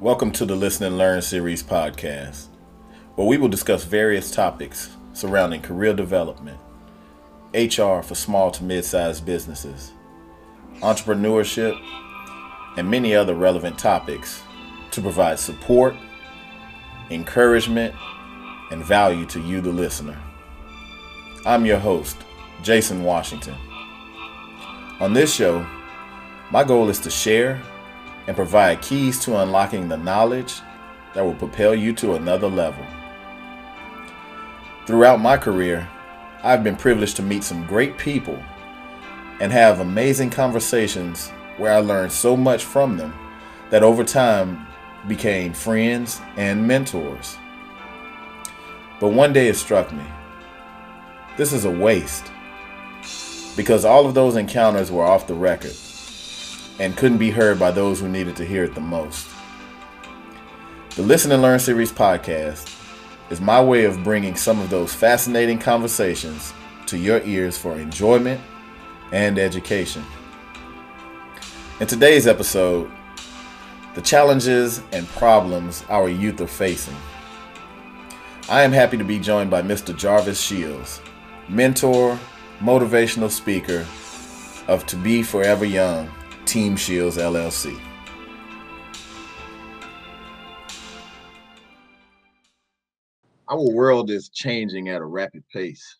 Welcome to the Listen and Learn series podcast, where we will discuss various topics surrounding career development, HR for small to mid sized businesses, entrepreneurship, and many other relevant topics to provide support, encouragement, and value to you, the listener. I'm your host, Jason Washington. On this show, my goal is to share and provide keys to unlocking the knowledge that will propel you to another level. Throughout my career, I've been privileged to meet some great people and have amazing conversations where I learned so much from them that over time became friends and mentors. But one day it struck me this is a waste because all of those encounters were off the record and couldn't be heard by those who needed to hear it the most. The Listen and Learn series podcast is my way of bringing some of those fascinating conversations to your ears for enjoyment and education. In today's episode, the challenges and problems our youth are facing. I am happy to be joined by Mr. Jarvis Shields, mentor, motivational speaker of To Be Forever Young Team Shields LLC. Our world is changing at a rapid pace.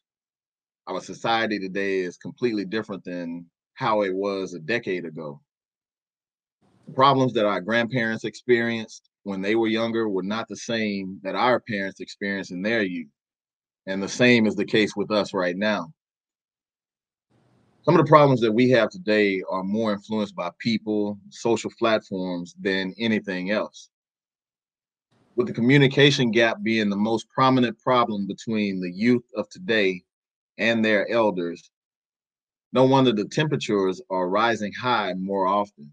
Our society today is completely different than how it was a decade ago. The problems that our grandparents experienced when they were younger were not the same that our parents experienced in their youth. And the same is the case with us right now some of the problems that we have today are more influenced by people, social platforms than anything else. With the communication gap being the most prominent problem between the youth of today and their elders, no wonder the temperatures are rising high more often.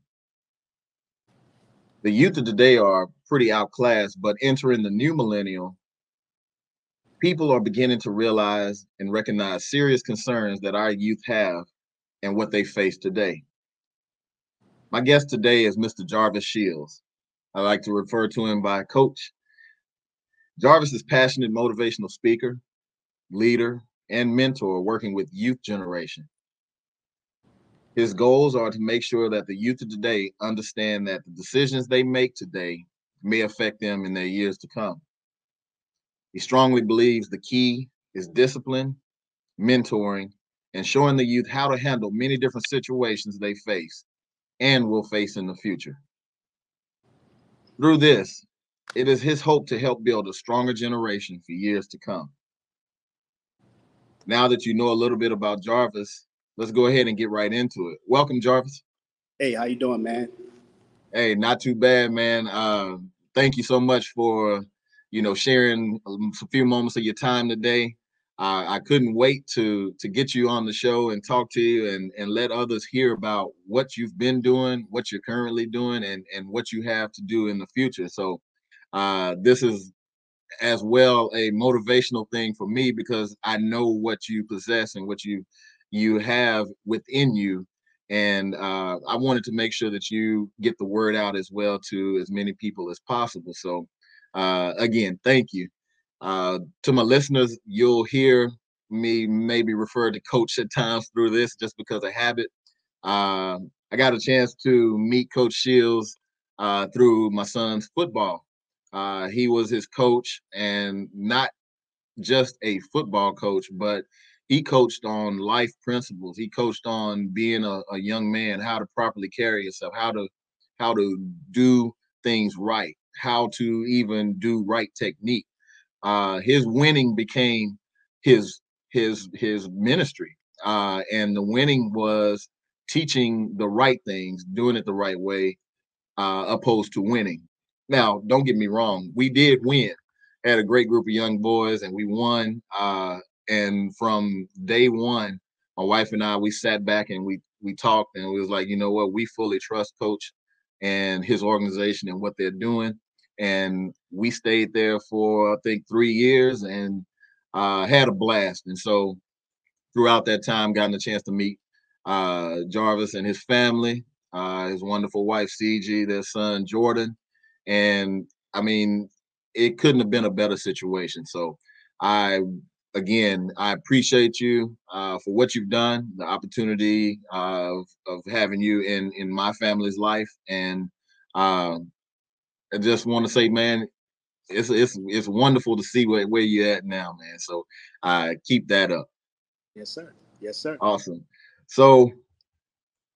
The youth of today are pretty outclassed, but entering the new millennial, people are beginning to realize and recognize serious concerns that our youth have and what they face today. My guest today is Mr. Jarvis Shields. I like to refer to him by coach. Jarvis is passionate motivational speaker, leader, and mentor working with youth generation. His goals are to make sure that the youth of today understand that the decisions they make today may affect them in their years to come. He strongly believes the key is discipline, mentoring, and showing the youth how to handle many different situations they face and will face in the future. Through this, it is his hope to help build a stronger generation for years to come. Now that you know a little bit about Jarvis, let's go ahead and get right into it. Welcome, Jarvis. Hey, how you doing, man? Hey, not too bad, man. Uh, thank you so much for you know sharing a few moments of your time today. I couldn't wait to to get you on the show and talk to you and and let others hear about what you've been doing, what you're currently doing, and and what you have to do in the future. So uh, this is as well a motivational thing for me because I know what you possess and what you you have within you, and uh, I wanted to make sure that you get the word out as well to as many people as possible. So uh, again, thank you. Uh, to my listeners, you'll hear me maybe refer to coach at times through this just because of habit. Uh, I got a chance to meet Coach Shields uh, through my son's football. Uh, he was his coach, and not just a football coach, but he coached on life principles. He coached on being a, a young man, how to properly carry yourself, how to how to do things right, how to even do right technique uh, his winning became his his his ministry, uh, and the winning was teaching the right things, doing it the right way, uh, opposed to winning. Now, don't get me wrong, we did win. Had a great group of young boys, and we won. Uh, and from day one, my wife and I, we sat back and we we talked, and we was like, you know what, we fully trust Coach and his organization and what they're doing and we stayed there for I think three years and uh, had a blast. And so throughout that time, gotten a chance to meet uh, Jarvis and his family, uh, his wonderful wife CG, their son Jordan, and I mean, it couldn't have been a better situation. So I again, I appreciate you uh, for what you've done, the opportunity of of having you in in my family's life, and uh, I just want to say, man, it's it's it's wonderful to see where, where you're at now, man. So uh, keep that up. Yes, sir. Yes, sir. Awesome. So,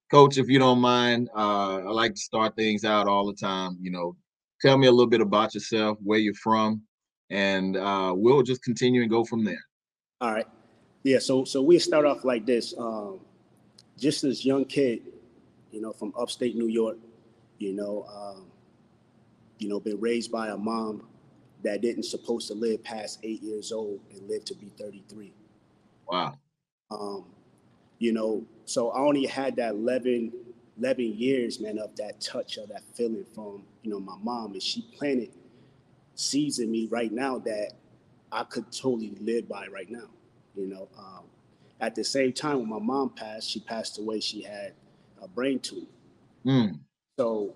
Coach, if you don't mind, uh, I like to start things out all the time. You know, tell me a little bit about yourself, where you're from, and uh, we'll just continue and go from there. All right. Yeah. So so we start off like this. Um, just this young kid, you know, from upstate New York. You know, um, you know, been raised by a mom that didn't supposed to live past eight years old and live to be 33. Wow. Um, you know, so I only had that 11, 11 years, man, of that touch of that feeling from, you know, my mom. And she planted seeds in me right now that I could totally live by right now. You know, um, at the same time, when my mom passed, she passed away. She had a brain tumor. Mm. So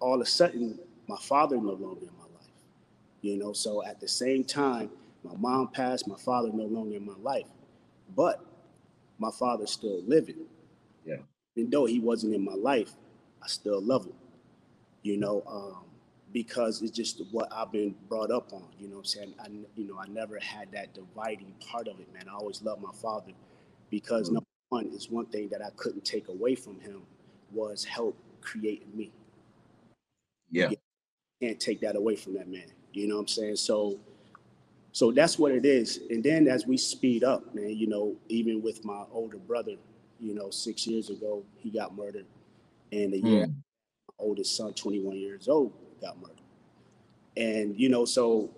all of a sudden, my father no longer in my life. You know, so at the same time, my mom passed, my father no longer in my life, but my father's still living. Yeah. Even though he wasn't in my life, I still love him. You know, um, because it's just what I've been brought up on. You know I'm saying? I, you know, I never had that dividing part of it, man. I always loved my father because mm-hmm. number one is one thing that I couldn't take away from him was help creating me. Yeah. Can't take that away from that man. You know what I'm saying? So so that's what it is. And then as we speed up, man, you know, even with my older brother, you know, six years ago, he got murdered. And year, mm. my oldest son, 21 years old, got murdered. And you know, so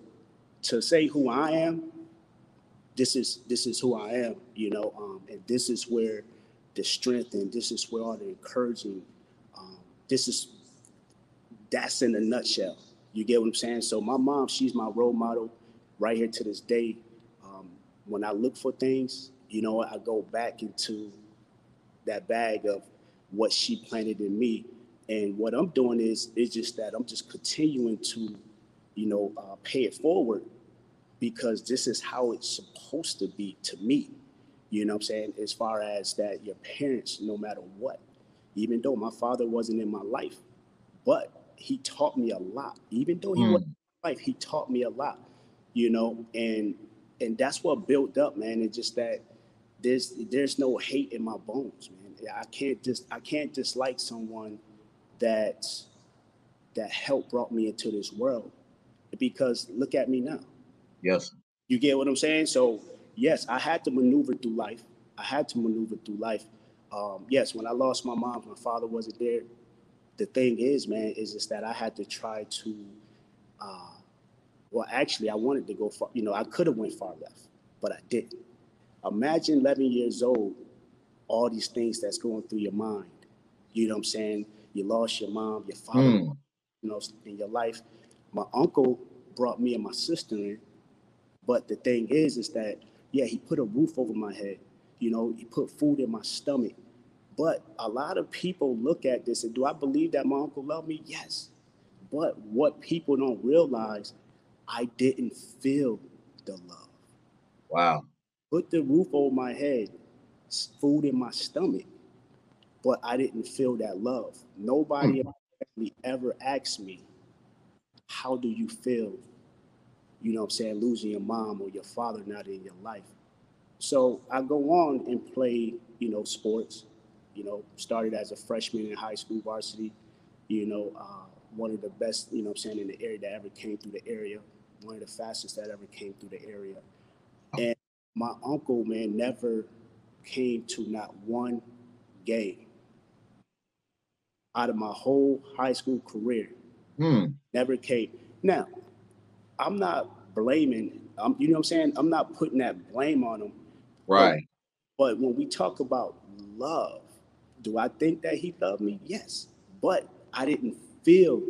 to say who I am, this is this is who I am, you know, um, and this is where the strength and this is where all the encouraging, um, this is that's in a nutshell. You get what I'm saying? So my mom, she's my role model right here to this day. Um, when I look for things, you know, I go back into that bag of what she planted in me and what I'm doing is is just that I'm just continuing to, you know, uh, pay it forward because this is how it's supposed to be to me. You know what I'm saying? As far as that your parents, no matter what, even though my father wasn't in my life, but he taught me a lot. Even though he mm. wasn't in my life, he taught me a lot, you know, and and that's what built up, man. It's just that there's there's no hate in my bones, man. I can't just I can't dislike someone that that help brought me into this world because look at me now yes you get what i'm saying so yes i had to maneuver through life i had to maneuver through life um, yes when i lost my mom my father wasn't there the thing is man is just that i had to try to uh, well actually i wanted to go far you know i could have went far left but i didn't imagine 11 years old all these things that's going through your mind you know what i'm saying you lost your mom, your father, mm. you know, in your life. My uncle brought me and my sister in, but the thing is, is that yeah, he put a roof over my head. You know, he put food in my stomach. But a lot of people look at this and do I believe that my uncle loved me? Yes. But what people don't realize, I didn't feel the love. Wow. Put the roof over my head, food in my stomach but I didn't feel that love. Nobody mm. ever asked me, How do you feel? You know I'm saying? Losing your mom or your father not in your life. So I go on and play, you know, sports. You know, started as a freshman in high school varsity. You know, uh, one of the best, you know I'm saying, in the area that ever came through the area. One of the fastest that ever came through the area. And my uncle, man, never came to not one game out of my whole high school career. Hmm. Never came. Now, I'm not blaming. I'm, you know what I'm saying? I'm not putting that blame on him. Right. But, but when we talk about love, do I think that he loved me? Yes. But I didn't feel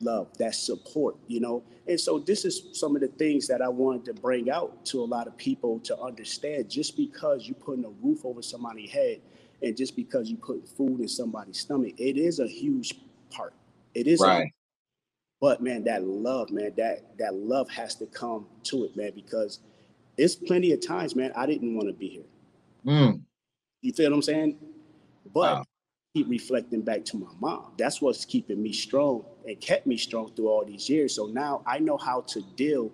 love, that support, you know? And so this is some of the things that I wanted to bring out to a lot of people to understand just because you putting a roof over somebody's head and just because you put food in somebody's stomach, it is a huge part. It is right. But man, that love, man, that that love has to come to it, man, because it's plenty of times, man, I didn't want to be here. Mm. You feel what I'm saying? But Wow. keep reflecting back to my mom. That's what's keeping me strong and kept me strong through all these years. So now I know how to deal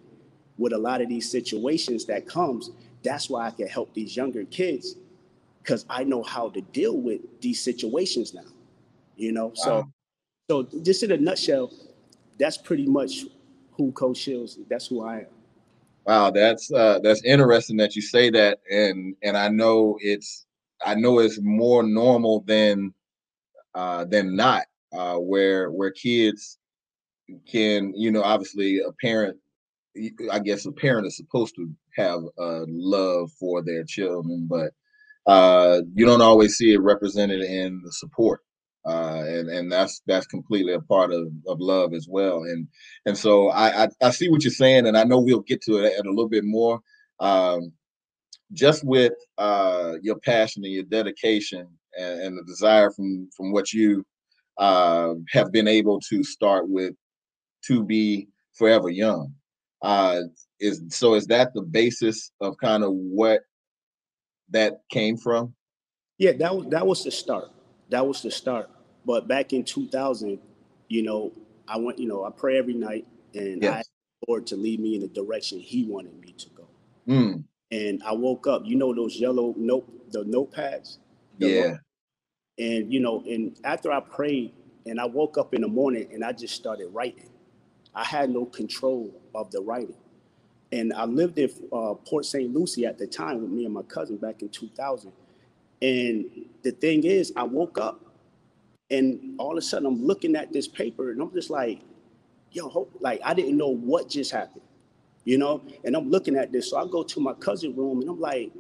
with a lot of these situations that comes. That's why I can help these younger kids because I know how to deal with these situations now. You know, so so just in a nutshell, that's pretty much who Coach Shields. That's who I am. Wow, that's uh that's interesting that you say that and and I know it's I know it's more normal than uh than not uh where where kids can, you know, obviously a parent I guess a parent is supposed to have a love for their children, but uh you don't always see it represented in the support. Uh and and that's that's completely a part of of love as well. And and so I I, I see what you're saying and I know we'll get to it a little bit more. Um just with uh, your passion and your dedication and, and the desire from from what you uh, have been able to start with to be forever young uh, is so is that the basis of kind of what that came from Yeah, that was that was the start. That was the start. But back in 2000, you know, I went, you know, I pray every night, and I asked the Lord to lead me in the direction He wanted me to go. Mm, And I woke up, you know, those yellow note, the notepads, The yeah and you know, and after I prayed, and I woke up in the morning, and I just started writing. I had no control of the writing, and I lived in uh, Port St. Lucie at the time with me and my cousin back in 2000. And the thing is, I woke up and all of a sudden I'm looking at this paper and I'm just like, yo, like I didn't know what just happened, you know? And I'm looking at this. So I go to my cousin room and I'm like,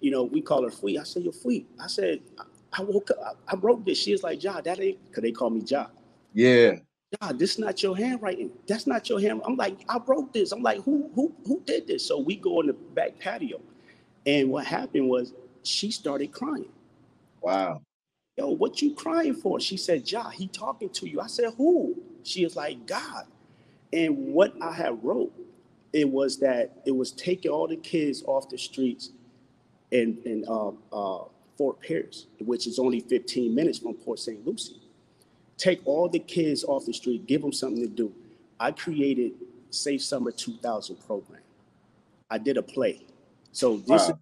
you know, we call her Fleet. I said, you're Fleet. I said, I- I woke up, I I wrote this. She was like, Ja, that ain't, because they call me Ja. yeah Ja, this not your handwriting. That's not your hand. I'm like, I wrote this. I'm like, who who who did this? So we go in the back patio. And what happened was she started crying. wow yo, what you crying for? She said, Ja, he talking to you. I said, who? She is like, God. And what I had wrote, it was that it was taking all the kids off the streets in, in uh, uh, Fort Pierce, which is only 15 minutes from Port St. Lucie. Take all the kids off the street, give them something to do. I created Safe Summer 2000 program. I did a play. So this is wow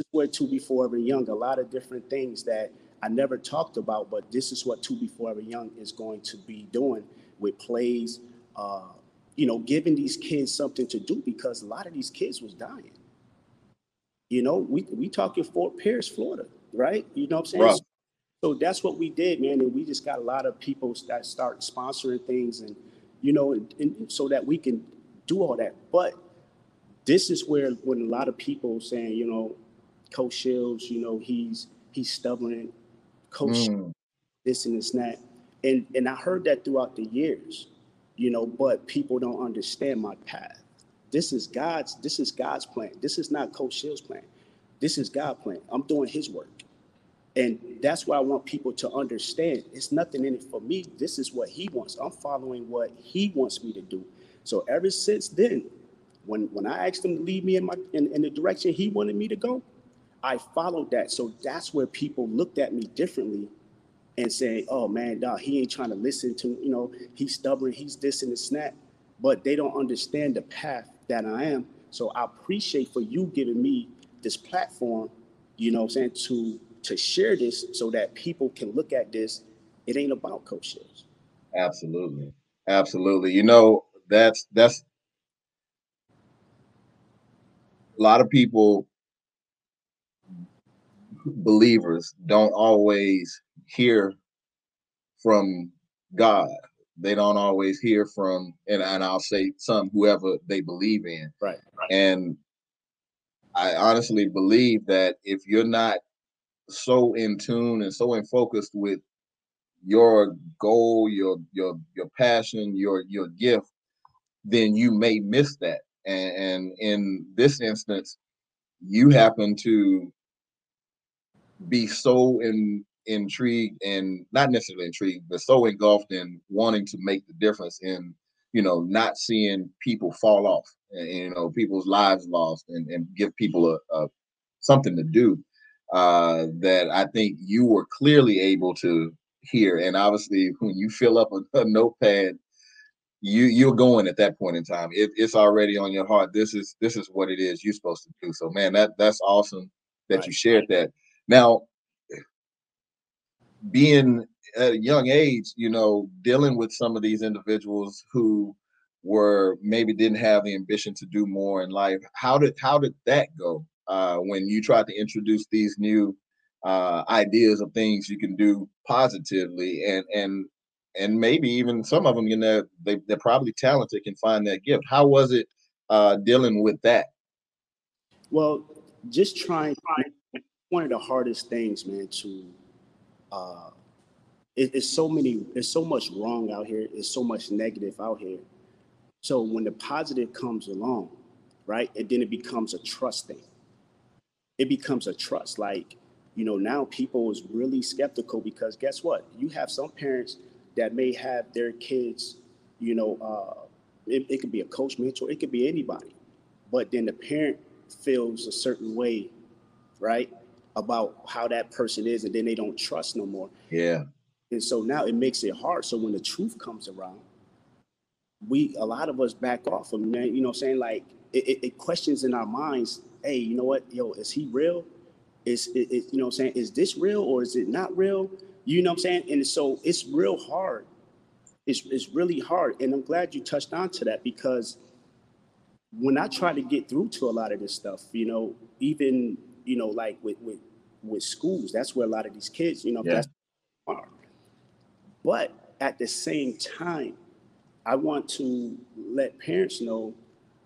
is where To Be Forever Young, a lot of different things that I never talked about, but this is what To Be Forever Young is going to be doing with plays, uh, you know, giving these kids something to do because a lot of these kids was dying. You know, we we talking Fort Pierce, Florida, right? You know what I'm saying? Right. So that's what we did, man, and we just got a lot of people that start sponsoring things, and you know, and, and so that we can do all that. But this is where when a lot of people saying, you know, Coach Shields, you know, he's he's stubborn, Coach Mm, this and this and that. And and I heard that throughout the years, you know, but people don't understand my path. This is God's, this is God's plan. This is not Coach Shields' plan. This is God's plan. I'm doing his work. And that's what I want people to understand. It's nothing in it for me. This is what he wants. I'm following what he wants me to do. So ever since then, when when I asked him to lead me in my in, in the direction he wanted me to go, I followed that. So that's where people looked at me differently and saying, "Oh man, dog, he ain't trying to listen to you know he's stubborn, he's this and this and that," but they don't understand the path that I am. So I appreciate for you giving me this platform, you know, I'm saying to to share this so that people can look at this. It ain't about Coach Shields. absolutely absolutely you know that's that's a lot of people believers don't always hear from God. They don't always hear from, and, and I'll say some whoever they believe in. Right. Right. And I honestly believe that if you're not so in tune and so in focused with your goal, your your your passion, your your gift, then you may miss that. And, and in this instance, you happen to be so in, intrigued and not necessarily intrigued, but so engulfed in wanting to make the difference in you know, not seeing people fall off and, you know, people's lives lost and, and give people a, a something to do uh, that I think you were clearly able to hear. And obviously, when you fill up a, a notepad, you you're going at that point in time. It, it's already on your heart. This is this is what it is you're supposed to do. So, man, that that's awesome that right. you shared that. Now, being at a young age, you know, dealing with some of these individuals who were maybe didn't have the ambition to do more in life. How did how did that go uh, when you tried to introduce these new uh, ideas of things you can do positively and and and maybe even some of them, you know, they they're probably talented, can find that gift. How was it uh, dealing with that? Well, just trying. One of the hardest things, man, to uh, it, it's so many, there's so much wrong out here. There's so much negative out here. So when the positive comes along, right, and then it becomes a trust thing. It becomes a trust. Like, you know, now people is really skeptical because guess what? You have some parents that may have their kids, you know, uh, it, it could be a coach, mentor, it could be anybody. But then the parent feels a certain way, right, about how that person is, and then they don't trust no more. Yeah. And so now it makes it hard. So when the truth comes around, we a lot of us back off of man, you know, saying like it, it, it, questions in our minds, hey, you know what, yo, is he real? Is it, it, you know I'm saying, is this real or is it not real? You know what I'm saying? And so it's real hard. It's it's really hard. And I'm glad you touched on to that because when I try to get through to a lot of this stuff, you know, even, you know, like with with with schools, that's where a lot of these kids, you know, yeah. that's are. But at the same time, I want to let parents know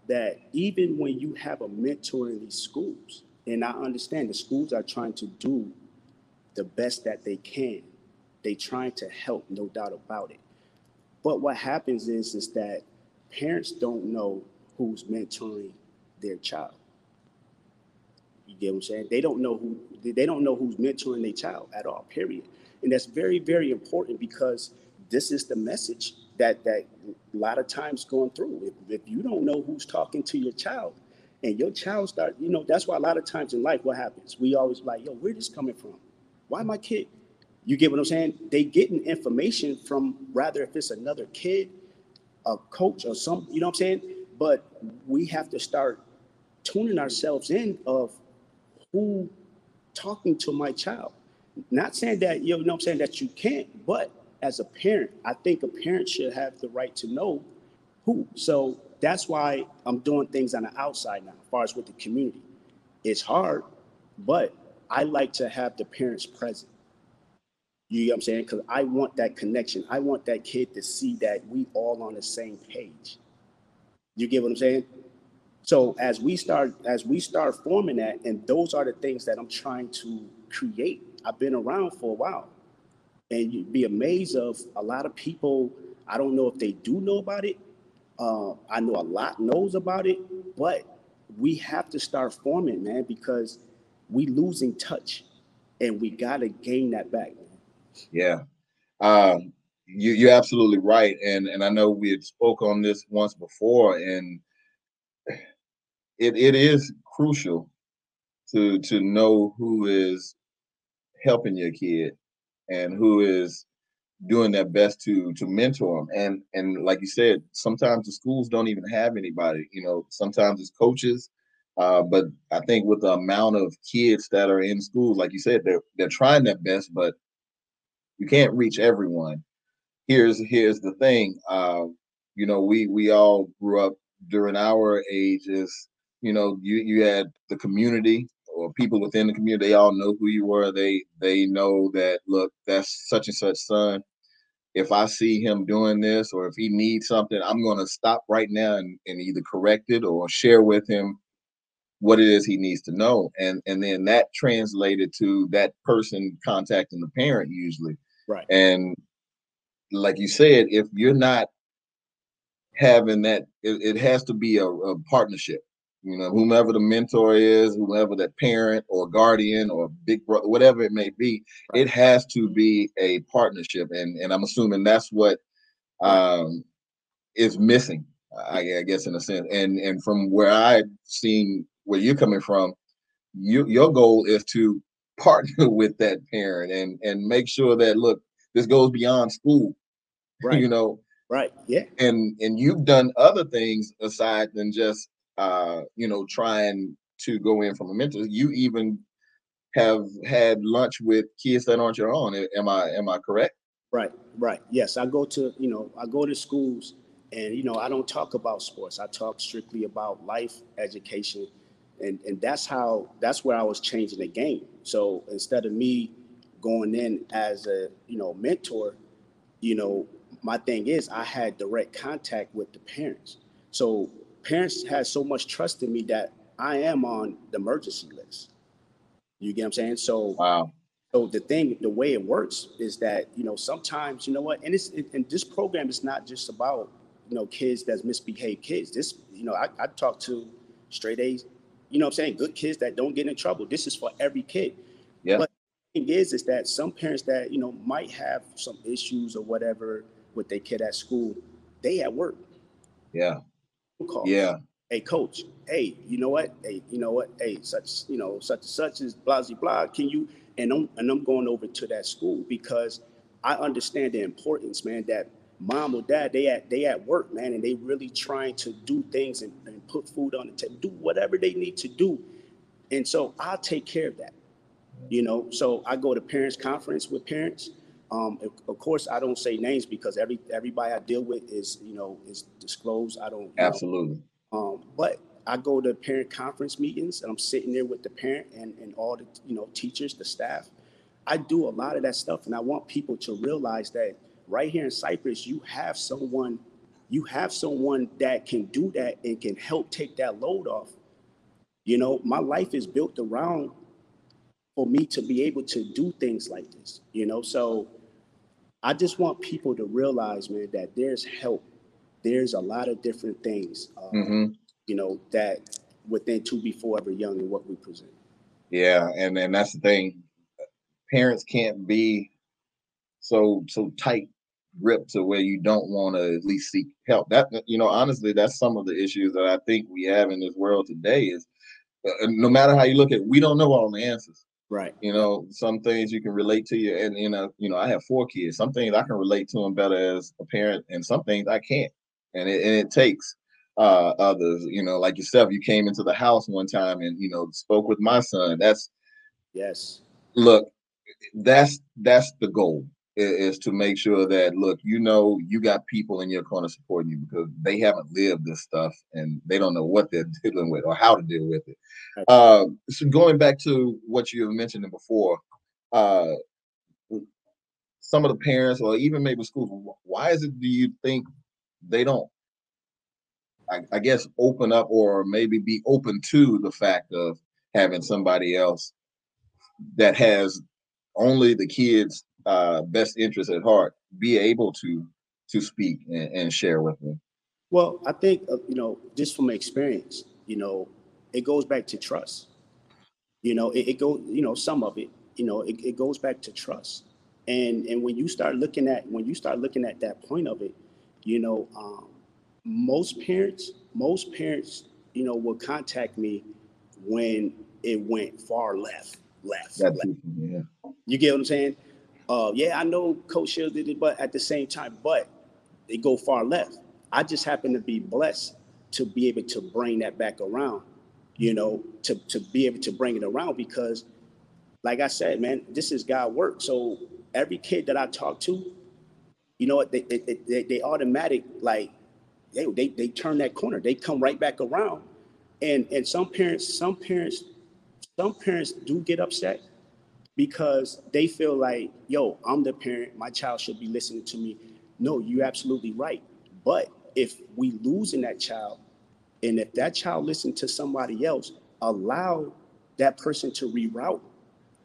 that even when you have a mentor in these schools, and I understand the schools are trying to do the best that they can, they trying to help, no doubt about it. But what happens is, is that parents don't know who's mentoring their child. You get what I'm saying? They don't know who they don't know who's mentoring their child at all, period. And that's very, very important because this is the message that that a lot of times going through. If, if you don't know who's talking to your child, and your child start, you know, that's why a lot of times in life, what happens? We always like, yo, where this coming from? Why my kid? You get what I'm saying? They getting information from rather if it's another kid, a coach, or some, you know what I'm saying? But we have to start tuning ourselves in of who talking to my child. Not saying that, you know I'm saying, that you can't, but as a parent, I think a parent should have the right to know who. So that's why I'm doing things on the outside now, as far as with the community. It's hard, but I like to have the parents present. You know what I'm saying? Because I want that connection. I want that kid to see that we all on the same page. You get what I'm saying? So as we start, as we start forming that, and those are the things that I'm trying to create. I've been around for a while and you'd be amazed of a lot of people. I don't know if they do know about it. Uh, I know a lot knows about it, but we have to start forming, man, because we losing touch, and we got to gain that back. Yeah, um, you, you're absolutely right, and and I know we had spoke on this once before, and it it is crucial to to know who is helping your kid and who is doing their best to to mentor them and and like you said sometimes the schools don't even have anybody you know sometimes it's coaches uh, but i think with the amount of kids that are in schools like you said they're they're trying their best but you can't reach everyone. Here's here's the thing uh, you know we we all grew up during our ages you know you you had the community or people within the community, they all know who you were. They they know that look, that's such and such son. If I see him doing this or if he needs something, I'm gonna stop right now and, and either correct it or share with him what it is he needs to know. And and then that translated to that person contacting the parent usually. Right. And like you said, if you're not having that, it, it has to be a, a partnership you know, whomever the mentor is, whoever that parent or guardian or big brother, whatever it may be, right. it has to be a partnership. And and I'm assuming that's what um is missing. I, I guess in a sense, and and from where I've seen where you're coming from, you, your goal is to partner with that parent and and make sure that look this goes beyond school right you know right yeah and and you've done other things aside than just uh you know trying to go in from a mentor you even have had lunch with kids that aren't your own am i am i correct right right yes i go to you know i go to schools and you know i don't talk about sports i talk strictly about life education and and that's how that's where I was changing the game. So instead of me going in as a you know mentor, you know my thing is I had direct contact with the parents. So parents had so much trust in me that I am on the emergency list. You get what I'm saying? So wow. So the thing, the way it works is that you know sometimes you know what, and it's and this program is not just about you know kids that's misbehaved kids. This you know I, I talk to straight A's you know what I'm saying, good kids that don't get in trouble. This is for every kid. Yeah. But the thing is, is that some parents that, you know, might have some issues or whatever with their kid at school, they at work. Yeah. Call. Yeah. Hey, coach. Hey, you know what? Hey, you know what? Hey, such, you know, such and such is blah, blah, blah. Can you? And I'm, and I'm going over to that school because I understand the importance, man, that mom or dad, they at they at work, man, and they really trying to do things and, and put food on the table, do whatever they need to do. And so I'll take care of that. You know, so I go to parents conference with parents. Um, of course, I don't say names because every everybody I deal with is you know is disclosed. I don't absolutely. Um, but I go to parent conference meetings and I'm sitting there with the parent and, and all the you know teachers, the staff. I do a lot of that stuff, and I want people to realize that right here in Cypress, you have someone, you have someone that can do that and can help take that load off. You know, my life is built around for me to be able to do things like this, you know. So I just want people to realize, man, that there's help. There's a lot of different things, uh, mm-hmm. you know, that within To Be Forever Young and what we present. Yeah, and and that's the thing. Parents can't be so so tight grip to where you don't want to at least seek help. That you know, honestly, that's some of the issues that I think we have in this world today. Is uh, no matter how you look at, it, we don't know all the answers. Right. You know, some things you can relate to you, and you know, you know, I have four kids. Some things I can relate to them better as a parent, and some things I can't. And it, and it takes uh others. You know, like yourself, you came into the house one time and you know spoke with my son. That's yes. Look, that's that's the goal is, to make sure that look, you know, you got people in your corner supporting you because they haven't lived this stuff and they don't know what they're dealing with or how to deal with it. Uh, so going back to what you mentioned before, uh, some of the parents or even maybe schools, why is it do you think they don't? I, I guess open up or maybe be open to the fact of having somebody else that has only the kids uh, best interest at heart, be able to to speak and, and share with me? Well, I think uh, you know, just from experience, you know, it goes back to trust. You know, it, it goes, you know, some of it, you know, it, it goes back to trust. And and when you start looking at when you start looking at that point of it, you know, um, most parents, most parents, you know, will contact me when it went far left, left. left. Yeah. You get what I'm saying? Uh, yeah, I know Coach Shields did it, but at the same time, but they go far left. I just happen to be blessed to be able to bring that back around, you know, to, to be able to bring it around because, like I said, man, this is God work. So every kid that I talk to, you know what, they, they, they, they automatic, like, they, they, they turn that corner. They come right back around. And, and some parents, some parents, some parents do get upset because they feel like, yo, I'm the parent, my child should be listening to me. No, you're absolutely right. But if we losing that child, and if that child listen to somebody else, allow that person to reroute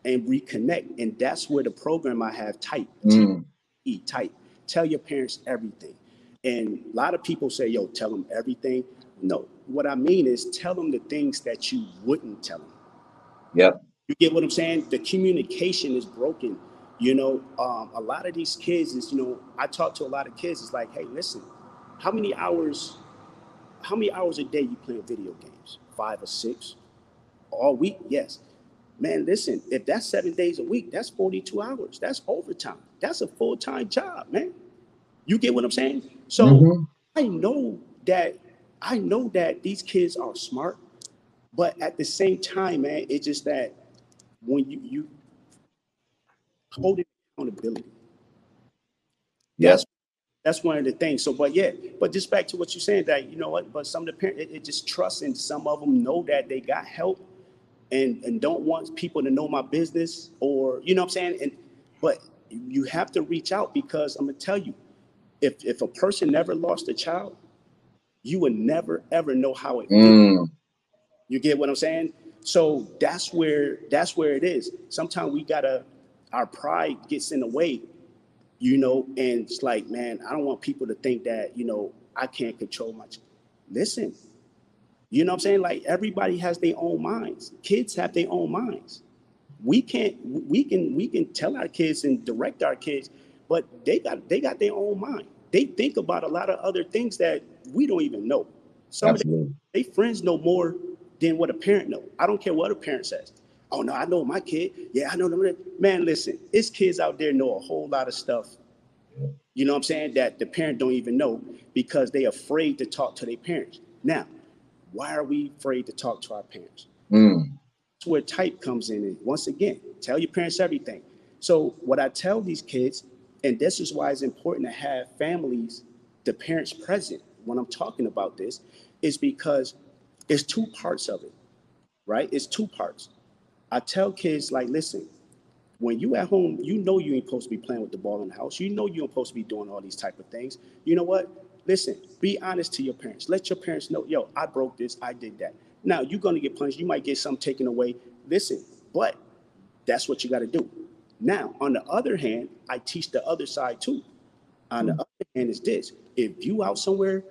and reconnect. And that's where the program I have type, mm. T type. Tell your parents everything. And a lot of people say, yo, tell them everything. No, what I mean is tell them the things that you wouldn't tell them. Yep. You get what I'm saying? The communication is broken. You know, um, a lot of these kids is, you know, I talk to a lot of kids. It's like, hey, listen, how many hours, how many hours a day you playing video games? Five or six? All week? Yes. Man, listen, if that's seven days a week, that's 42 hours. That's overtime. That's a full-time job, man. You get what I'm saying? So mm-hmm. I know that I know that these kids are smart, but at the same time, man, it's just that when you you hold accountability. Yes. That's one of the things. So, but yeah, but just back to what you're saying that you know what, but some of the parents it, it just trust and some of them know that they got help and and don't want people to know my business or you know what I'm saying. And but you have to reach out because I'm gonna tell you, if if a person never lost a child, you would never ever know how it mm. You get what I'm saying? So that's where that's where it is. Sometimes we gotta our pride gets in the way, you know, and it's like, man, I don't want people to think that, you know, I can't control much. listen. You know what I'm saying? Like everybody has their own minds. Kids have their own minds. We can't we can we can tell our kids and direct our kids, but they got they got their own mind. They think about a lot of other things that we don't even know. Some Absolutely. of they friends know more than what a parent know. I don't care what a parent says. Oh no, I know my kid. Yeah, I know them. Man, listen, it's kids out there know a whole lot of stuff. You know what I'm saying? That the parent don't even know because they afraid to talk to their parents. Now, why are we afraid to talk to our parents? Mm. That's where type comes in. And once again, tell your parents everything. So what I tell these kids, and this is why it's important to have families, the parents present when I'm talking about this, is because it's two parts of it, right? It's two parts. I tell kids like, listen, when you at home, you know you ain't supposed to be playing with the ball in the house. You know you ain't supposed to be doing all these type of things. You know what? Listen, be honest to your parents. Let your parents know, yo, I broke this, I did that. Now you're gonna get punished. You might get something taken away. Listen, but that's what you got to do. Now, on the other hand, I teach the other side too. On the hmm. other hand, is this: if you out somewhere,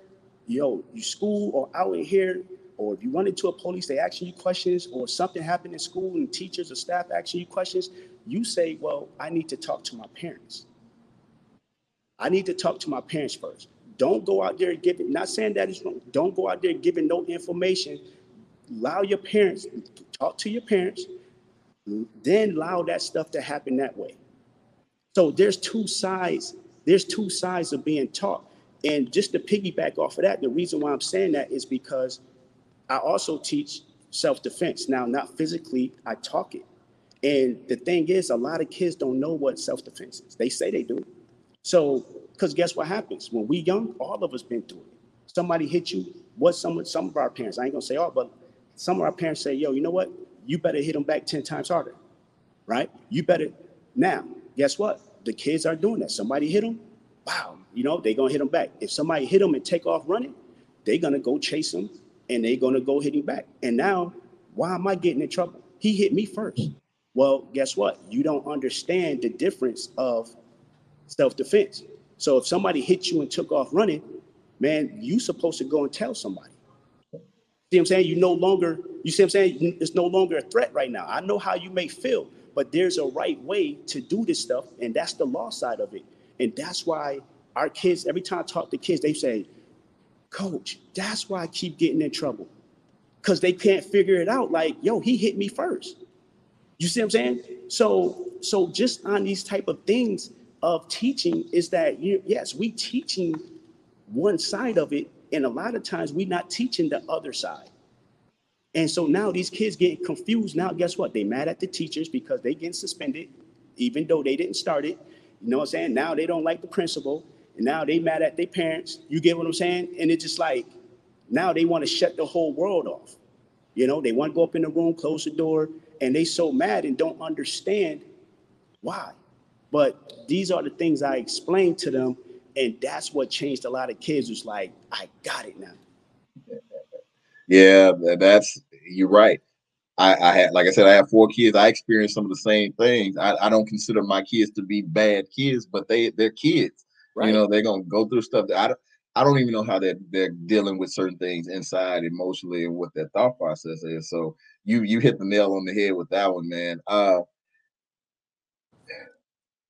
yo, you school or out in here, or if you run into a police, they asking you questions, or something happened in school and teachers or staff asking you questions, you say, Well, I need to talk to my parents. I need to talk to my parents first. Don't go out there giving, not saying that is wrong, don't go out there giving no information. Allow your parents, talk to your parents, then allow that stuff to happen that way. So there's two sides, there's two sides of being taught. And just to piggyback off of that, the reason why I'm saying that is because I also teach self-defense. Now, not physically, I talk it. And the thing is, a lot of kids don't know what self-defense is. They say they do. So, because guess what happens? When we young, all of us been through it. Somebody hit you, what some, some of our parents, I ain't gonna say all, but some of our parents say, yo, you know what? You better hit them back 10 times harder, right? You better, now, guess what? The kids are doing that. Somebody hit them, wow, you know, they gonna hit them back. If somebody hit them and take off running, they gonna go chase them and they're going to go hit back. And now, why am I getting in trouble? He hit me first. Well, guess what? You don't understand the difference of self defense. So if somebody hit you and took off running, man, you supposed to go and tell somebody. See what I'm saying? You no longer, you see what I'm saying? It's no longer a threat right now. I know how you may feel, but there's a right way to do this stuff, and that's the law side of it. And that's why our kids, every time I talk to kids, they say, Coach, that's why I keep getting in trouble. Because they can't figure it out. Like, yo, he hit me first. You see what I'm saying? So, so just on these type of things of teaching is that you yes, we teaching one side of it, and a lot of times we not teaching the other side. And so now these kids getting confused. Now, guess what? They mad at the teachers because they getting suspended, even though they didn't start it. You know what I'm saying? Now they don't like the principal. And now they mad at their parents. You get what I'm saying? And it's just like now they want to shut the whole world off. You know, they want to go up in the room, close the door, and they so mad and don't understand why. But these are the things I explained to them, and that's what changed a lot of kids. Was like, I got it now. Yeah, that's you're right. I, I had, like I said, I have four kids. I experienced some of the same things. I, I don't consider my kids to be bad kids, but they they're kids. Right. You know, they're gonna go through stuff that I don't I don't even know how they're they're dealing with certain things inside emotionally and what their thought process is. So you you hit the nail on the head with that one, man. Uh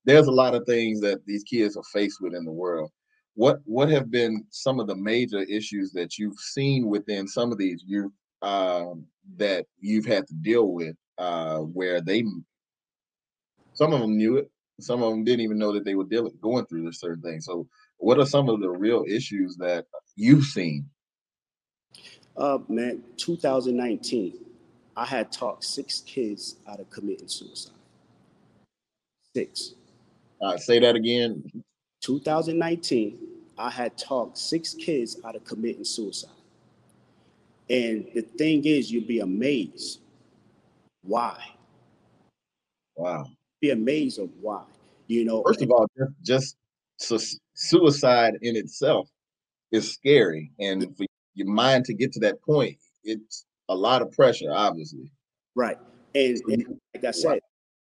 there's a lot of things that these kids are faced with in the world. what what have been some of the major issues that you've seen within some of these youth um, that you've had to deal with uh, where they some of them knew it some of them didn't even know that they were dealing going through this certain thing. So what are some of the real issues that you've seen? Uh man 2019 i had talked six kids out of committing suicide. Six. Uh, say that again. 2019 i had talked six kids out of committing suicide. And the thing is you'll be amazed why. Wow be amazed of why. You know, first of all, just, just suicide in itself is scary, and for your mind to get to that point, it's a lot of pressure, obviously. Right, and, and like I said,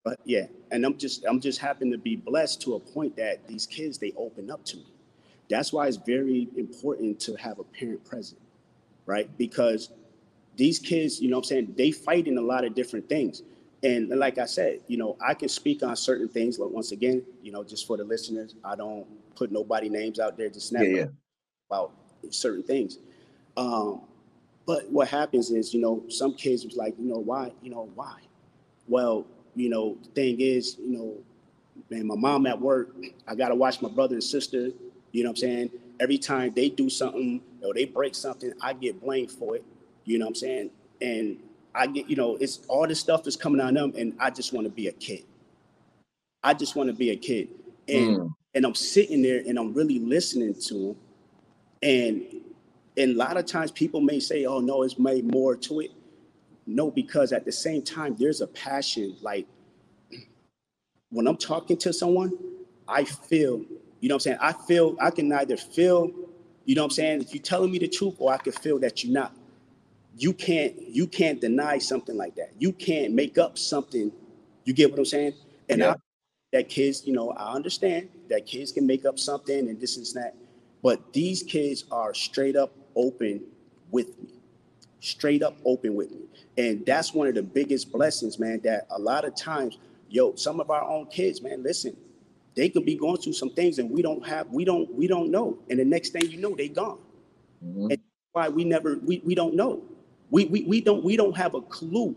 but yeah, and I'm just I'm just happen to be blessed to a point that these kids they open up to me. That's why it's very important to have a parent present, right? Because these kids, you know what I'm saying, they fight in a lot of different things. And like I said, you know, I can speak on certain things. But once again, you know, just for the listeners, I don't put nobody names out there to snap yeah, yeah. about certain things. Um, but what happens is, you know, some kids was like, you know, why, you know, why? Well, you know, the thing is, you know, man, my mom at work, I gotta watch my brother and sister. You know what I'm saying? Every time they do something or they break something, I get blamed for it. You know what I'm saying? And I get, you know, it's all this stuff is coming on them, and I just want to be a kid. I just want to be a kid, and mm. and I'm sitting there and I'm really listening to them, and and a lot of times people may say, "Oh no, it's made more to it." No, because at the same time, there's a passion. Like when I'm talking to someone, I feel, you know what I'm saying? I feel I can either feel, you know what I'm saying, if you're telling me the truth, or I can feel that you're not you can't you can't deny something like that. You can't make up something. You get what I'm saying? And yeah. I, that kids, you know, I understand that kids can make up something and this and that, but these kids are straight up open with me, straight up open with me, and that's one of the biggest blessings, man. That a lot of times, yo, some of our own kids, man, listen, they could be going through some things and we don't have, we don't, we don't know, and the next thing you know, they gone. Mm-hmm. And why we never, we, we don't know we, we, we, don't, we don't have a clue.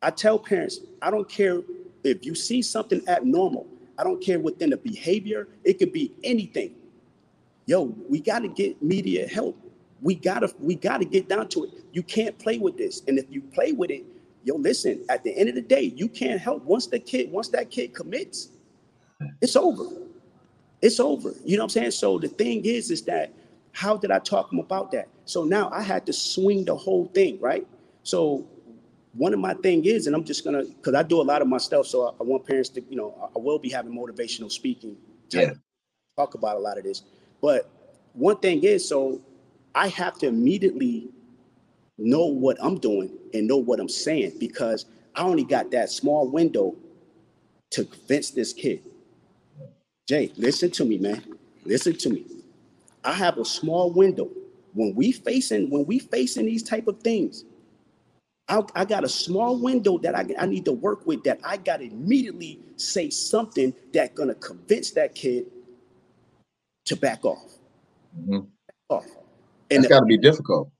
I tell parents, I don't care if you see something abnormal, I don't care within the behavior, it could be anything. Yo, we got to get media help. We gotta, we gotta get down to it. You can't play with this. And if you play with it, yo, listen, at the end of the day, you can't help once the kid, once that kid commits, it's over. It's over. You know what I'm saying? So the thing is, is that how did I talk him about that? So now I had to swing the whole thing, right? So one of my thing is, and I'm just gonna, cause I do a lot of my stuff. So I, I want parents to, you know, I will be having motivational speaking. Yeah. Talk about a lot of this. But one thing is, so I have to immediately know what I'm doing and know what I'm saying because I only got that small window to convince this kid. Jay, listen to me, man. Listen to me. I have a small window. When we facing when we facing these type of things, I, I got a small window that I, I need to work with that I got to immediately say something that gonna convince that kid to back off. Mm-hmm. Back off. And it's got to be difficult.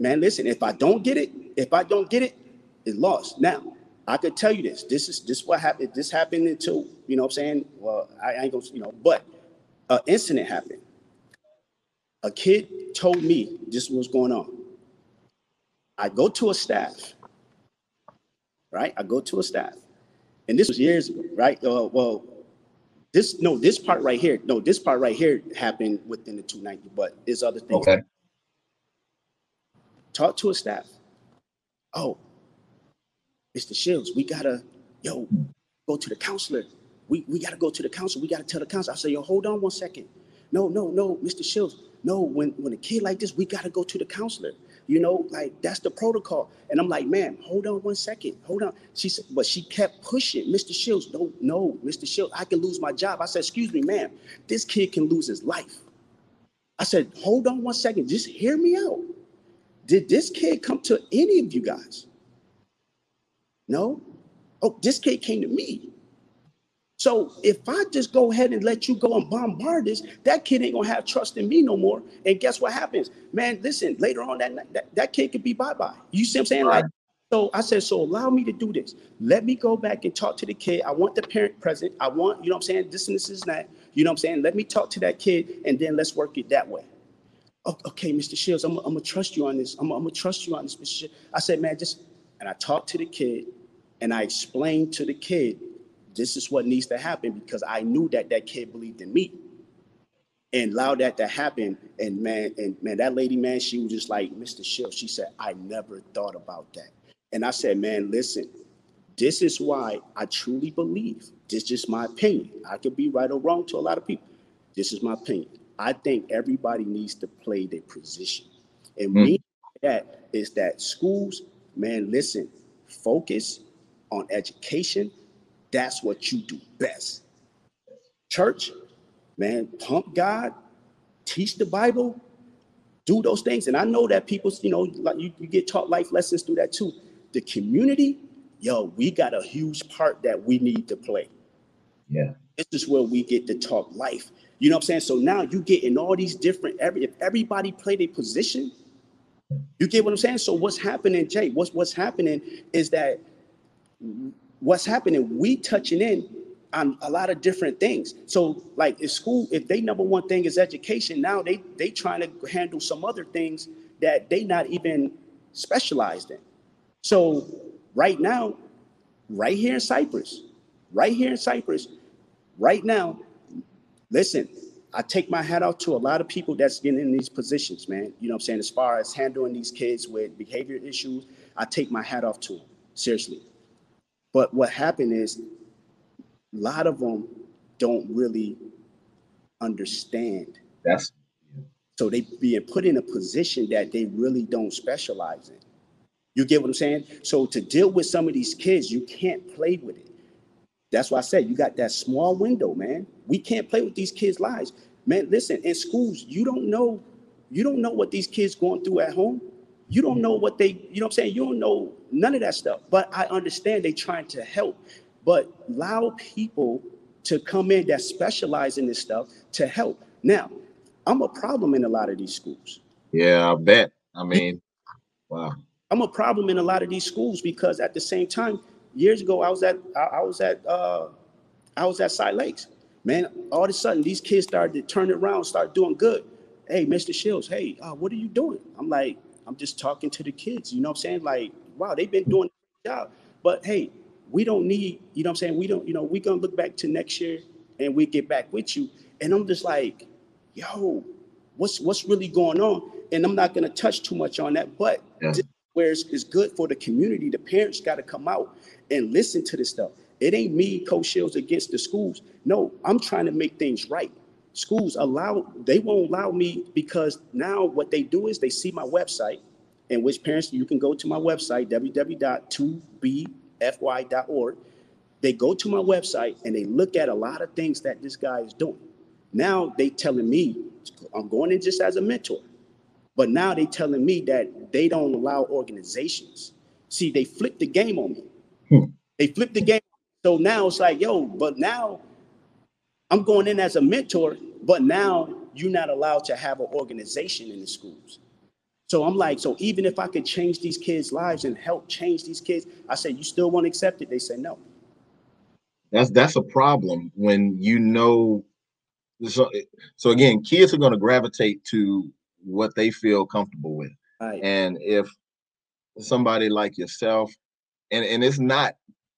Man, listen. If I don't get it, if I don't get it, it's lost. Now, I could tell you this. This is this what happened. This happened until you know. what I'm saying. Well, I, I ain't gonna. You know, but an incident happened a kid told me this was going on. I go to a staff, right? I go to a staff, and this was years ago, right? Uh, well, this no, this part right here, no, this part right here happened within the 290, but there's other things. Okay. Talk to a staff. Oh, Mr. Shields, we gotta, yo, go to the counselor. We we gotta go to the counselor. We gotta tell the counselor. I say, yo, hold on one second. No, no, no, Mr. Shields no, when, when a kid like this, we got to go to the counselor. You know, like that's the protocol. And I'm like, ma'am, hold on one second. Hold on. She said, but she kept pushing. Mr. Shields, no, no, Mr. Shields, I can lose my job. I said, excuse me, ma'am, this kid can lose his life. I said, hold on one second. Just hear me out. Did this kid come to any of you guys? No? Oh, this kid came to me. So if I just go ahead and let you go and bombard this, that kid ain't gonna have trust in me no more. And guess what happens? Man, listen, later on that that, that kid could be bye-bye. You see what I'm saying? Like so I said, so allow me to do this. Let me go back and talk to the kid. I want the parent present. I want, you know what I'm saying, this and this is that. You know what I'm saying? Let me talk to that kid and then let's work it that way. Okay, Mr. Shields, I'm, I'm gonna trust you on this. I'm, I'm gonna trust you on this, Mr. Shields. I said, man, just, and I talked to the kid and I explained to the kid this is what needs to happen because I knew that that kid believed in me and allowed that to happen. And man, and man, that lady, man, she was just like, Mr. Shields, she said, I never thought about that. And I said, man, listen, this is why I truly believe, this is just my opinion. I could be right or wrong to a lot of people. This is my opinion. I think everybody needs to play their position. And mm. me that is that schools, man, listen, focus on education that's what you do best. Church, man, pump God, teach the Bible, do those things. And I know that people, you know, like you, you get taught life lessons through that too. The community, yo, we got a huge part that we need to play. Yeah. This is where we get to talk life. You know what I'm saying? So now you get in all these different every if everybody play a position, you get what I'm saying? So what's happening, Jay? What's what's happening is that what's happening, we touching in on a lot of different things. So like if school, if they number one thing is education, now they they trying to handle some other things that they not even specialized in. So right now, right here in Cypress, right here in Cypress, right now, listen, I take my hat off to a lot of people that's getting in these positions, man. You know what I'm saying? As far as handling these kids with behavior issues, I take my hat off to them. Seriously. But what happened is a lot of them don't really understand. That's so they being put in a position that they really don't specialize in. You get what I'm saying? So to deal with some of these kids, you can't play with it. That's why I said you got that small window, man. We can't play with these kids' lives. Man, listen, in schools, you don't know, you don't know what these kids going through at home. You don't know what they, you know what I'm saying? You don't know none of that stuff. But I understand they trying to help. But allow people to come in that specialize in this stuff to help. Now, I'm a problem in a lot of these schools. Yeah, I bet. I mean, wow. I'm a problem in a lot of these schools because at the same time, years ago, I was at I, I was at uh I was at Cy Lakes. Man, all of a sudden these kids started to turn around, start doing good. Hey, Mr. Shields, hey, uh, what are you doing? I'm like, I'm just talking to the kids. You know what I'm saying? Like, wow, they've been doing a job. But hey, we don't need, you know what I'm saying? We don't, you know, we're gonna look back to next year and we get back with you. And I'm just like, yo, what's what's really going on? And I'm not gonna touch too much on that, but yeah. where it's, it's good for the community, the parents gotta come out and listen to this stuff. It ain't me, Coach Shields, against the schools. No, I'm trying to make things right schools allow they won't allow me because now what they do is they see my website and which parents you can go to my website www.2bfy.org they go to my website and they look at a lot of things that this guy is doing. Now they telling me i'm going in just as a mentor but now they telling me that they don't allow organizations. See they flipped the game on me. Hmm. they flipped the game. So now it's like yo but now I'm going in as a mentor, but now you're not allowed to have an organization in the schools. So I'm like, so even if I could change these kids' lives and help change these kids, I say, you still want to accept it? They say no. That's that's a problem when you know. So, so again, kids are going to gravitate to what they feel comfortable with, right. and if somebody like yourself, and and it's not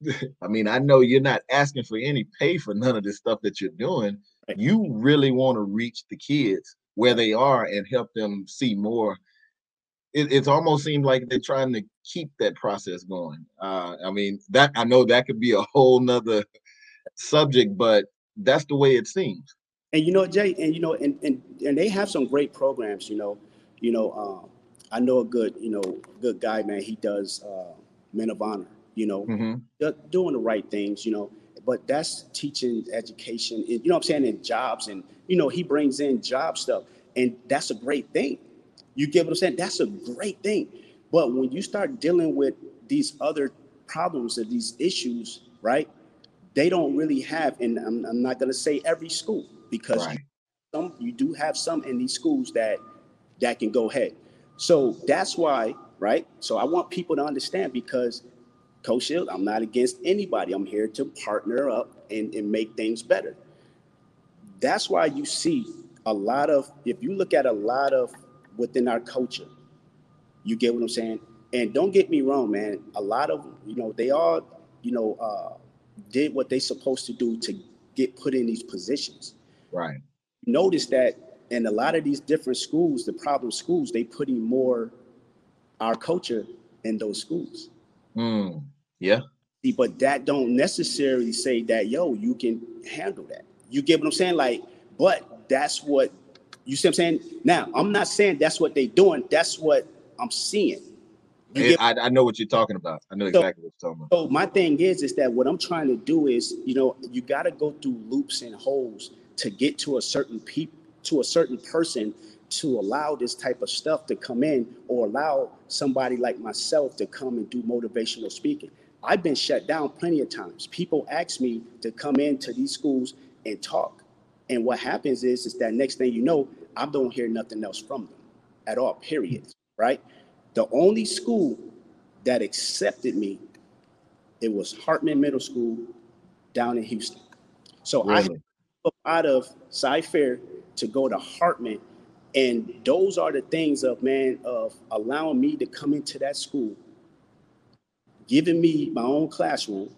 I mean, I know you're not asking for any pay for none of this stuff that you're doing. You really want to reach the kids where they are and help them see more. It, it's almost seemed like they're trying to keep that process going. Uh, I mean, that I know that could be a whole nother subject, but that's the way it seems. And you know, Jay, and you know, and and and they have some great programs. You know, you know, um, I know a good, you know, good guy, man. He does uh, Men of Honor you know, mm-hmm. doing the right things, you know. But that's teaching education, and, you know what I'm saying, and jobs, and you know, he brings in job stuff, and that's a great thing. You get what I'm saying? That's a great thing. But when you start dealing with these other problems and these issues, right? they don't really have, and I'm, I'm not going to say every school because Right. some you do have some in these schools that that can go ahead. So that's why, right? So I want people to understand because Coach Shield, I'm not against anybody. I'm here to partner up and, and make things better. That's why you see a lot of, if you look at a lot of within our culture, you get what I'm saying? And don't get me wrong, man. A lot of, you know, they all, you know, uh, did what they supposed to do to get put in these positions Right. notice that in a lot of these different schools, the problem schools, they putting more our culture in those schools. Mm. Yeah. See, But that don't necessarily say that, yo, you can handle that. You get what I'm saying? Like, but that's what you see what I'm saying? Now, I'm not saying that's what they doing. That's what I'm seeing. Get- I, I know what you're talking about. I know So- exactly what you're talking about. So my thing is, is that what I'm trying to do is, you know, you got to go through loops and holes to get to a certain peop, to a certain person to allow this type of stuff to come in or allow somebody like myself to come and do motivational speaking. I've been shut down plenty of times. People ask me to come into these schools and talk. And what happens is, is that next thing you know, I don't hear nothing else from them at all, period. Right? The only school that accepted me it was Hartman Middle School down in Houston. So I Really? up out of Cy Fair to go to Hartman. And those are the things of man of allowing me to come into that school, giving me my own classroom.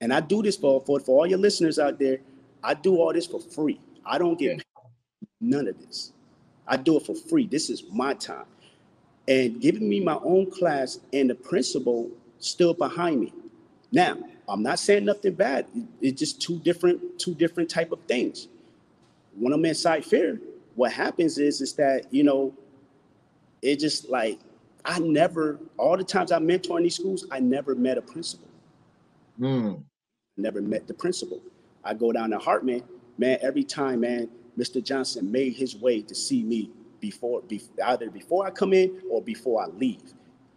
And I do this for, for, for all your listeners out there. I do all this for free. I don't get Yeah. none of this. I do it for free. This is my time. And giving me my own class and the principal still behind me. Now, I'm not saying nothing bad. It's just two different, two different type of things. When I'm in Cy Fair, what happens is is that, you know, it just like I never, all the times I mentor in these schools, I never met a principal. Mm. Never met the principal. I go down to Hartman, man, every time, man, Mr. Johnson made his way to see me before, be, either before I come in or before I leave.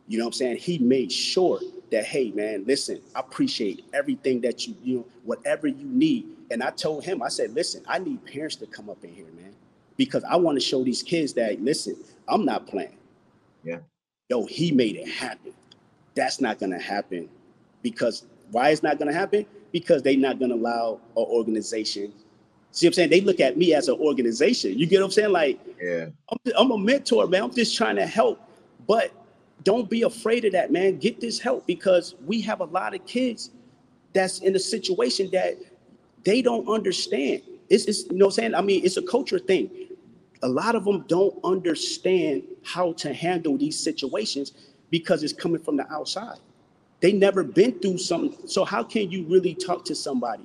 You know what I'm saying? He made sure that, hey, man, listen, I appreciate everything that you, you know, whatever you need. And I told him, I said, listen, I need parents to come up in here, man, because I want to show these kids that, listen, I'm not playing. Yeah. Yo, he made it happen. That's not to happen because why it's not to happen? Because they're not to allow an organization. See what I'm saying? They look at me as an organization. You get what I'm saying? Like, Yeah. I'm, I'm a mentor, man. I'm just trying to help. But don't be afraid of that, man. Get this help because we have a lot of kids that's in a situation that they don't understand. It's, it's you know what I'm saying? I mean, it's a culture thing. A lot of them don't understand how to handle these situations because it's coming from the outside. They never been through something. So how can you really talk to somebody?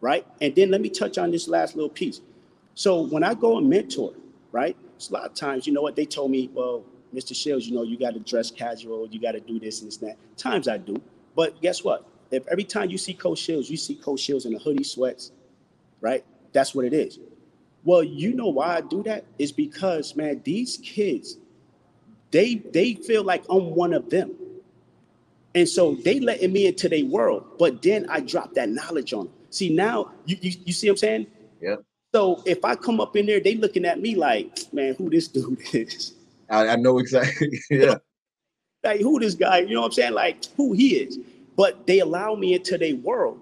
Right? And then let me touch on this last little piece. So when I go and mentor, right? It's a lot of times, you know what, they told me, well, Mr. Shields, you know, you got to dress casual, you got to do this and this and that. Times I do. But guess what? If every time you see Coach Shields, you see Coach Shields in a hoodie, sweats, right? That's what it is. Well, you know why I do that? Is because, man, these kids, they they feel like I'm one of them. And so they letting me into their world, but then I drop that knowledge on them. See, now you, you, you see what I'm saying? Yeah. So if I come up in there, they looking at me like, man, who this dude is? I, I know exactly. yeah. Like, who this guy? You know what I'm saying? Like, who he is. But they allow me into their world.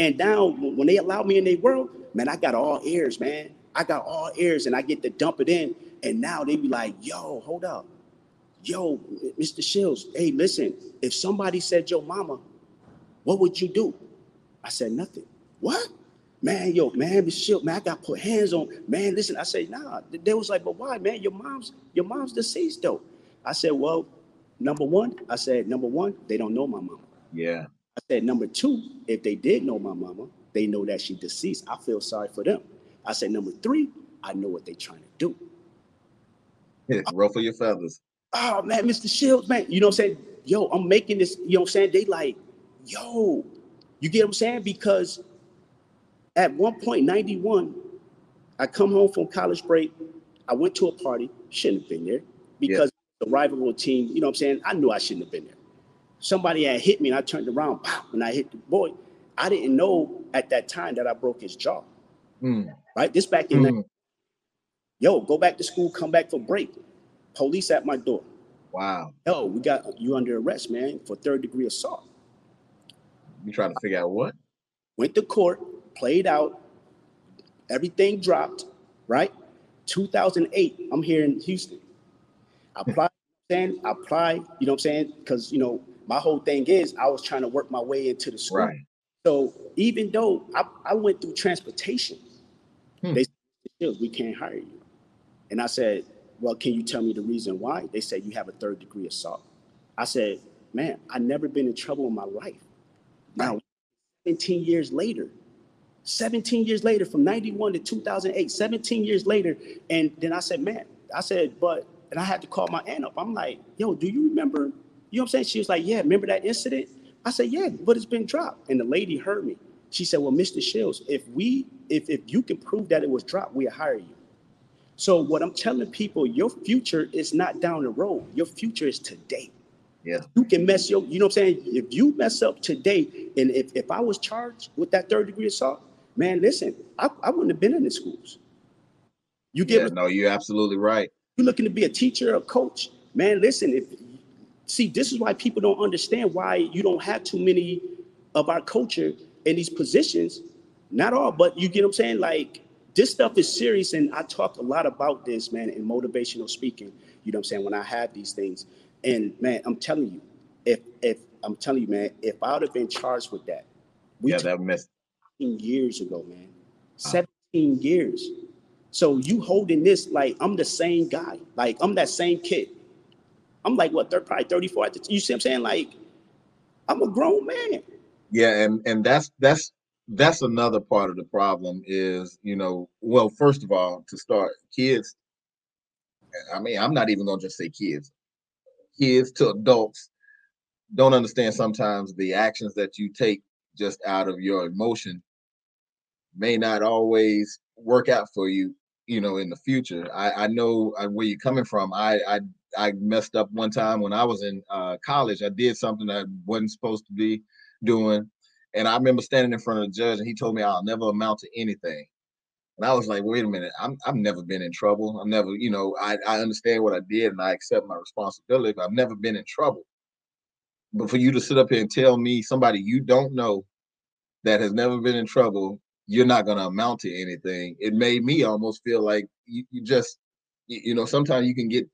And now when they allow me in their world, man, I got all ears, man. I got all ears and I get to dump it in. And now they be like, yo, hold up. Yo, Mr. Shields, hey, listen, if somebody said your mama, what would you do? I said, nothing. What? Man, yo, man, Mr. Shields, man, I got put hands on. Man, listen, I said, nah. They was like, but why, man? Your mom's, your mom's deceased though. I said, well, number one, I said, number one, they don't know my mama. Yeah. I said, number two, if they did know my mama, they know that she deceased. I feel sorry for them. I said, number three, I know what they trying to do. Ruffle your feathers. Oh man, Mr. Shields, man. You know what I'm saying? Yo, I'm making this, you know what I'm saying? They like, yo, you get what I'm saying? Because at one point, 91, I come home from college break. I went to a party, shouldn't have been there because the rival team, you know what I'm saying? I knew I shouldn't have been there. Somebody had hit me and I turned around, pow, and I hit the boy. I didn't know at that time that I broke his jaw. Mm. Right? This back in Mm. yo, go back to school, come back for break. Police at my door. Wow. Yo, we got you under arrest, man, for third degree assault. You trying to figure out what? Went to court, played out, everything dropped, right? 2008, I'm here in Houston. I applied, saying, I applied, you know what I'm saying? Because, you know, my whole thing is I was trying to work my way into the school. Right. So even though I, I went through transportation, Hmm. they said, we can't hire you. And I said, well, can you tell me the reason why? They said, you have a third degree assault. I said, man, I never been in trouble in my life. Now, 17 years later, 17 years later, from 91 to 2008, 17 years later. And then I said, man, I said, but, and I had to call my aunt up. I'm like, yo, do you remember? You know what I'm saying? She was like, yeah, remember that incident? I said, yeah, but it's been dropped. And the lady heard me. She said, well, Mr. Shields, if we, if, if you can prove that it was dropped, we'll hire you. So what I'm telling people, your future is not down the road. Your future is today. Yeah. You can mess your, you know what I'm saying? If you mess up today, and if, if I was charged with that third degree assault, man, listen, I, I wouldn't have been in the schools. You give Yeah, no, you're absolutely right. you're looking to be a teacher, a coach, man, listen, if see, this is why people don't understand why you don't have too many of our culture in these positions. Not all, but you get what I'm saying? Like this stuff is serious, and I talk a lot about this, man, in motivational speaking. You know what I'm saying? When I have these things. And man, I'm telling you, if if I'm telling you, man, if I would have been charged with that, we Yeah, that mess. 17 years ago, man. 17 years. So you holding this like I'm the same guy. Like I'm that same kid. I'm like what, third probably 34 at the you see what I'm saying? Like I'm a grown man. Yeah, and and that's that's that's another part of the problem is, you know, well, first of all, to start, kids. I mean, I'm not even gonna just say kids. Kids to adults don't understand sometimes the actions that you take just out of your emotion may not always work out for you, you know, in the future. I, I know uh, where you're coming from. I, I I messed up one time when I was in uh, college. I did something I wasn't supposed to be doing, and I remember standing in front of the judge, and he told me I'll never amount to anything. And I was like, wait a minute, I'm I've never been in trouble. I've never, you know, I, I understand what I did and I accept my responsibility, but I've never been in trouble. But for you to sit up here and tell me somebody you don't know that has never been in trouble, you're not gonna amount to anything. It made me almost feel like you, you just you, you know, sometimes you can get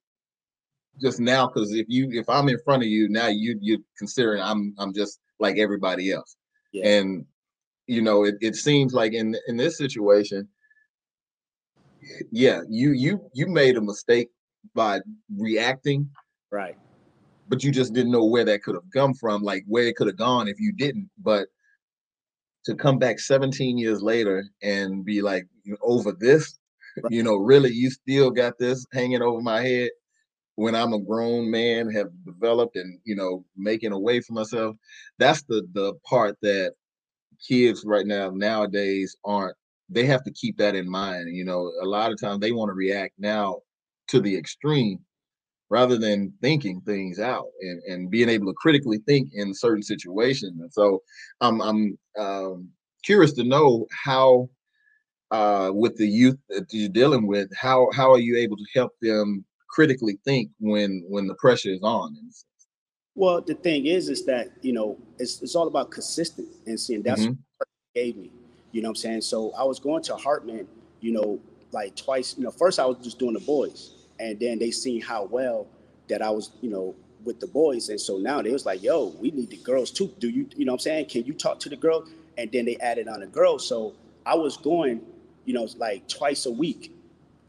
just now because if you if I'm in front of you now you you're considering I'm I'm just like everybody else. Yeah. And you know, it, it seems like in in this situation, yeah, you you you made a mistake by reacting, Right. but you just didn't know where that could have come from, like where it could have gone if you didn't. But to come back 17 years later and be like over this, Right. you know, really, you still got this hanging over my head when I'm a grown man, have developed and you know making a way for myself. That's the the part that kids right now nowadays aren't. They have to keep that in mind. You know, a lot of times they want to react now to the extreme rather than thinking things out and, and being able to critically think in certain situations. And so I'm I'm um, curious to know how uh, with the youth that you're dealing with, how how are you able to help them critically think when when the pressure is on? Well, the thing is, is that you know, it's it's all about consistency, and seeing that's Mhm. what gave me. You know what I'm saying? So I was going to Hartman, you know, like twice. You know, first I was just doing the boys, and then they seen how well that I was, you know, with the boys, and so now they was like, "Yo, we need the girls too. Do you, you know, what I'm saying? Can you talk to the girl?" And then they added on the girls. So I was going, you know, like twice a week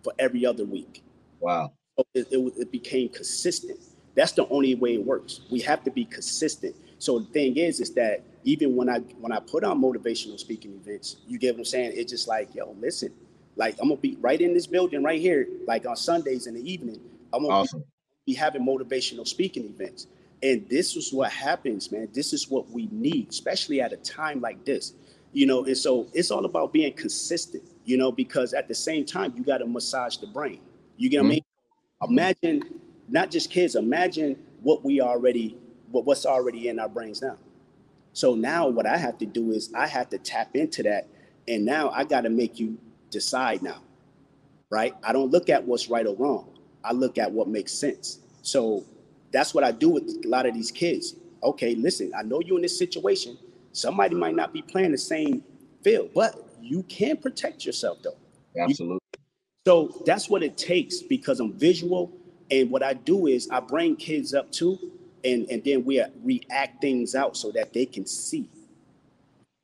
for every other week. Wow. So it, it, it became consistent. That's the only way it works. We have to be consistent. So the thing is, is that even when I when I put on motivational speaking events, you get what I'm saying? It's just like, yo, listen, like I'm gonna be right in this building right here, like on Sundays in the evening. I'm gonna Awesome. be having motivational speaking events. And this is what happens, man. This is what we need, especially at a time like this. You know, and so it's all about being consistent, you know, because at the same time, you got to massage the brain. You get what I mm-hmm. mean? Imagine not just kids, imagine what we already, what, what's already in our brains now. So now what I have to do is I have to tap into that. And now I got to make you decide now, right? I don't look at what's right or wrong. I look at what makes sense. So that's what I do with a lot of these kids. Okay, listen, I know you're in this situation. Somebody might not be playing the same field, but you can protect yourself though. Absolutely. So that's what it takes because I'm visual. And what I do is I bring kids up too and and then we react things out so that they can see.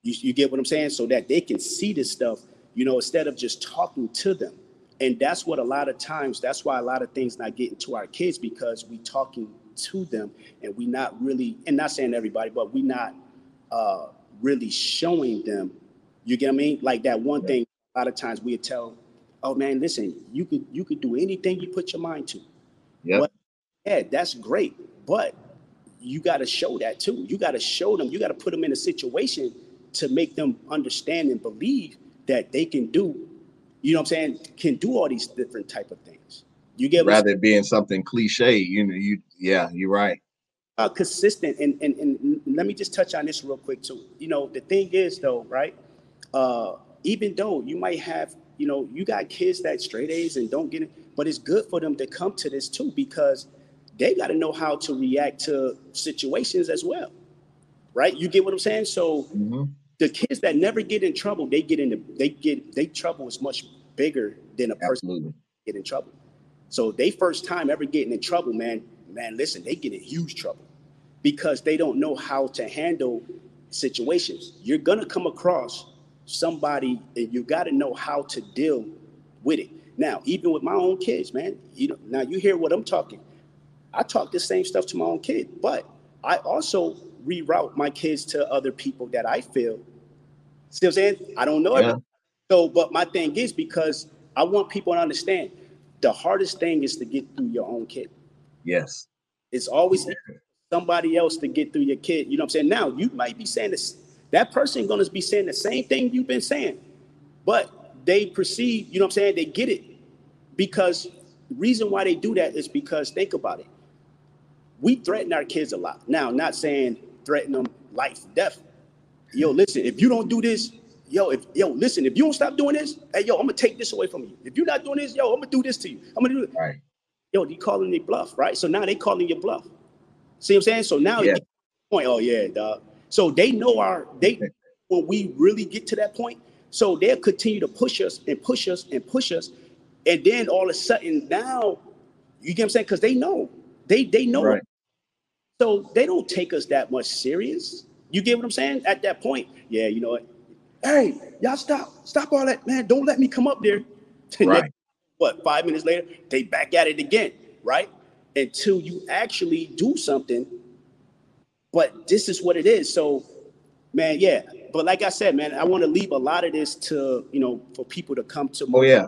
You, you get what I'm saying? So that they can see this stuff, you know, instead of just talking to them. And that's what a lot of times, that's why a lot of things not getting to our kids because we talking to them and we not really, and not saying everybody, but we not uh, really showing them. You get what I mean? Like that one thing. A lot of times we tell, "Oh man, listen, you could you could do anything you put your mind to." Yeah. Yeah, that's great, but you got to show that too. You got to show them, you got to put them in a situation to make them understand and believe that they can do, you know what I'm saying, can do all these different type of things. You get rather being something cliche, you know, you yeah, you're right. Uh, consistent and, and and let me just touch on this real quick too. You know, the thing is though, right? Uh, even though you might have, you know, you got kids that straight A's and don't get it, but it's good for them to come to this too because they got to know how to react to situations as well, right? You get what I'm saying? So mm-hmm. the kids that never get in trouble, they get into they get they trouble is much bigger than a person Absolutely. get in trouble. So they first time ever getting in trouble, man, man, listen, they get in huge trouble because they don't know how to handle situations. You're gonna come across somebody and you got to know how to deal with it. Now, even with my own kids, man, you know, now you hear what I'm talking. I talk the same stuff to my own kid, but I also reroute my kids to other people that I feel. See what I'm saying? I don't know yeah. So, but my thing is because I want people to understand the hardest thing is to get through your own kid. Yes. It's always somebody else to get through your kid. You know what I'm saying? Now you might be saying this, that person gonna be saying the same thing you've been saying, but they perceive, you know what I'm saying? They get it because the reason why they do that is because think about it we threaten our kids a lot. Now, not saying threaten them life, death. Yo, listen, if you don't do this, yo, if yo, listen, if you don't stop doing this, hey, yo, I'm gonna take this away from you. If you're not doing this, yo, I'm gonna do this to you. I'm gonna do it. Right. Yo, they calling your bluff, right? So now they calling your bluff. See what I'm saying? So now yeah. point, oh yeah, dog. So they know our they when we really get to that point, so they'll continue to push us and push us and push us. And then all of a sudden now, you get what I'm saying? Because they know. They they know right. So they don't take us that much serious. You get what I'm saying? At that point, yeah, you know what? Hey, y'all stop, stop all that, man. Don't let me come up there. Right. what, five minutes later, they back at it again, right? Until you actually do something. But this is what it is. So, man, yeah. But like I said, man, I want to leave a lot of this to, you know, for people to come to oh, yeah.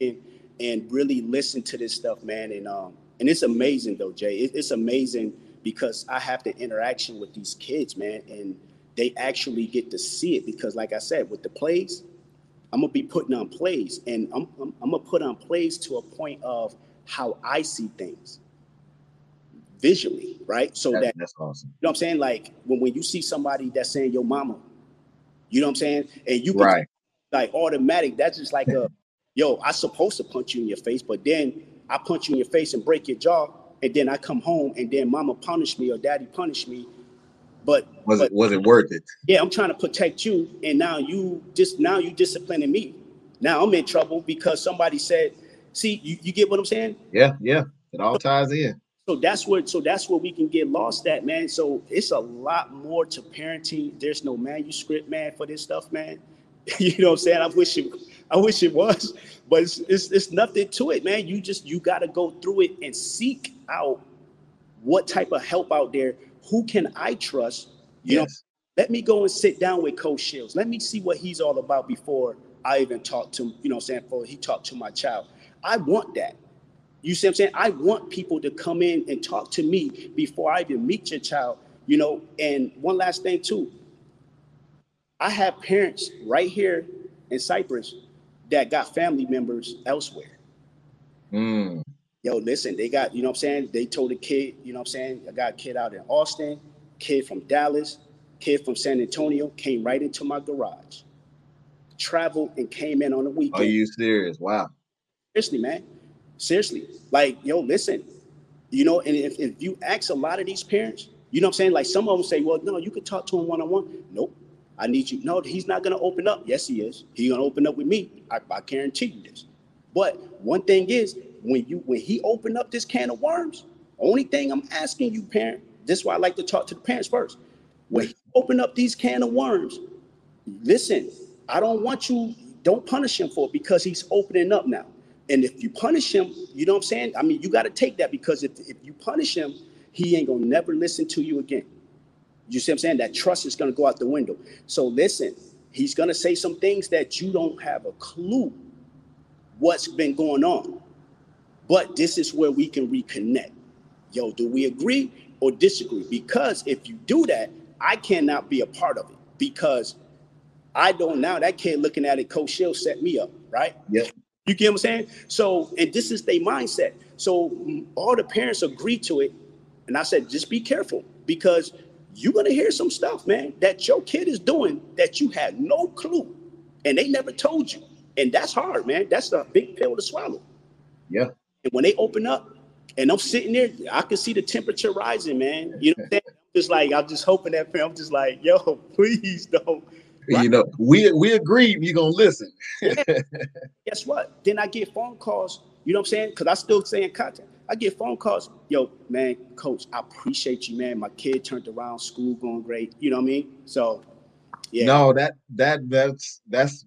and, and really listen to this stuff, man. And um, and it's amazing though, Jay. It, it's amazing because I have the interaction with these kids, man, and they actually get to see it because, like I said, with the plays, I'm gonna be putting on plays, and I'm, I'm, I'm gonna put on plays to a point of how I see things visually, right? So that, that that's awesome. You know what I'm saying? Like when, when you see somebody that's saying your mama, you know what I'm saying? And you can right. like automatic, that's just like a yo, I supposed to punch you in your face, but then I punch you in your face and break your jaw and then I come home and then mama punished me or daddy punished me. But was but, it was it worth it? Yeah, I'm trying to protect you, and now you just now you disciplining me. Now I'm in trouble because somebody said, "See, you, you get what I'm saying?" Yeah, yeah, it all ties in. So that's where so that's where we can get lost at, man. So it's a lot more to parenting. There's no manuscript, man, for this stuff, man. you know what I'm saying? I wish it I wish it was, but it's, it's, it's nothing to it, man. You just you got to go through it and seek out what type of help out there. Who can I trust? You yes. know, let me go and sit down with Coach Shields. Let me see what he's all about before I even talk to you know, what I'm saying before he talked to my child. I want that. You see what I'm saying? I want people to come in and talk to me before I even meet your child. You know, and one last thing too. I have parents right here in Cypress that got family members elsewhere. Mm. Yo, listen, they got, you know what I'm saying? They told a kid, you know what I'm saying? I got a kid out in Austin, kid from Dallas, kid from San Antonio came right into my garage, traveled and came in on the weekend. Are you serious? Wow. Seriously, man. Seriously. Like, yo, listen, you know, and if, if you ask a lot of these parents, you know what I'm saying? Like some of them say, well, no, you could talk to him one-on-one. Nope. I need you. No, he's not going to open up. Yes, he is. He's going to open up with me. I, I guarantee you this. But one thing is, when you when he opened up this can of worms, only thing I'm asking you, parent, this is why I like to talk to the parents first. When he opened up these can of worms, listen, I don't want you, don't punish him for it because he's opening up now. And if you punish him, you know what I'm saying? I mean, you got to take that because if, if you punish him, he ain't gonna never listen to you again. You see what I'm saying? That trust is gonna go out the window. So listen, he's gonna say some things that you don't have a clue what's been going on. But this is where we can reconnect. Yo, do we agree or disagree? Because if you do that, I cannot be a part of it because I don't now. That kid looking at it, Coach Shield set me up, right? Yeah. You get what I'm saying? So, and this is their mindset. So all the parents agree to it. And I said, just be careful because you're gonna hear some stuff, man, that your kid is doing that you had no clue and they never told you. And that's hard, man. That's a big pill to swallow. Yeah. And when they open up and I'm sitting there, I can see the temperature rising, man. You know, what I'm saying? just like I'm just hoping that I'm just like, yo, please don't. Right? You know, we we agree you're gonna listen. Guess what? Then I get phone calls. You know what I'm saying? Because I still stay in contact. I get phone calls. Yo, man, coach, I appreciate you, man. My kid turned around, school going great. You know what I mean? So, yeah. No, that that that's that's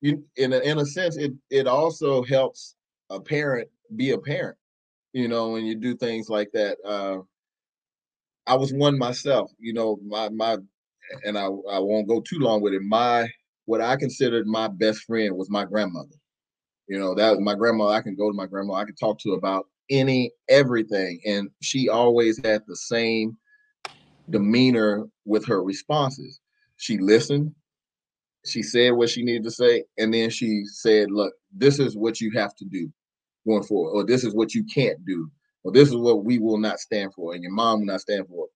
you in a, in a sense it it also helps a parent be a parent. You know, when you do things like that. Uh, I was one myself. You know, my my, and I I won't go too long with it. My what I considered my best friend was my grandmother. You know, that my grandma. I can go to my grandma. I can talk to about any everything and she always had the same demeanor with her responses she listened she said what she needed to say and then she said look this is what you have to do going forward or this is what you can't do or this is what we will not stand for and your mom will not stand for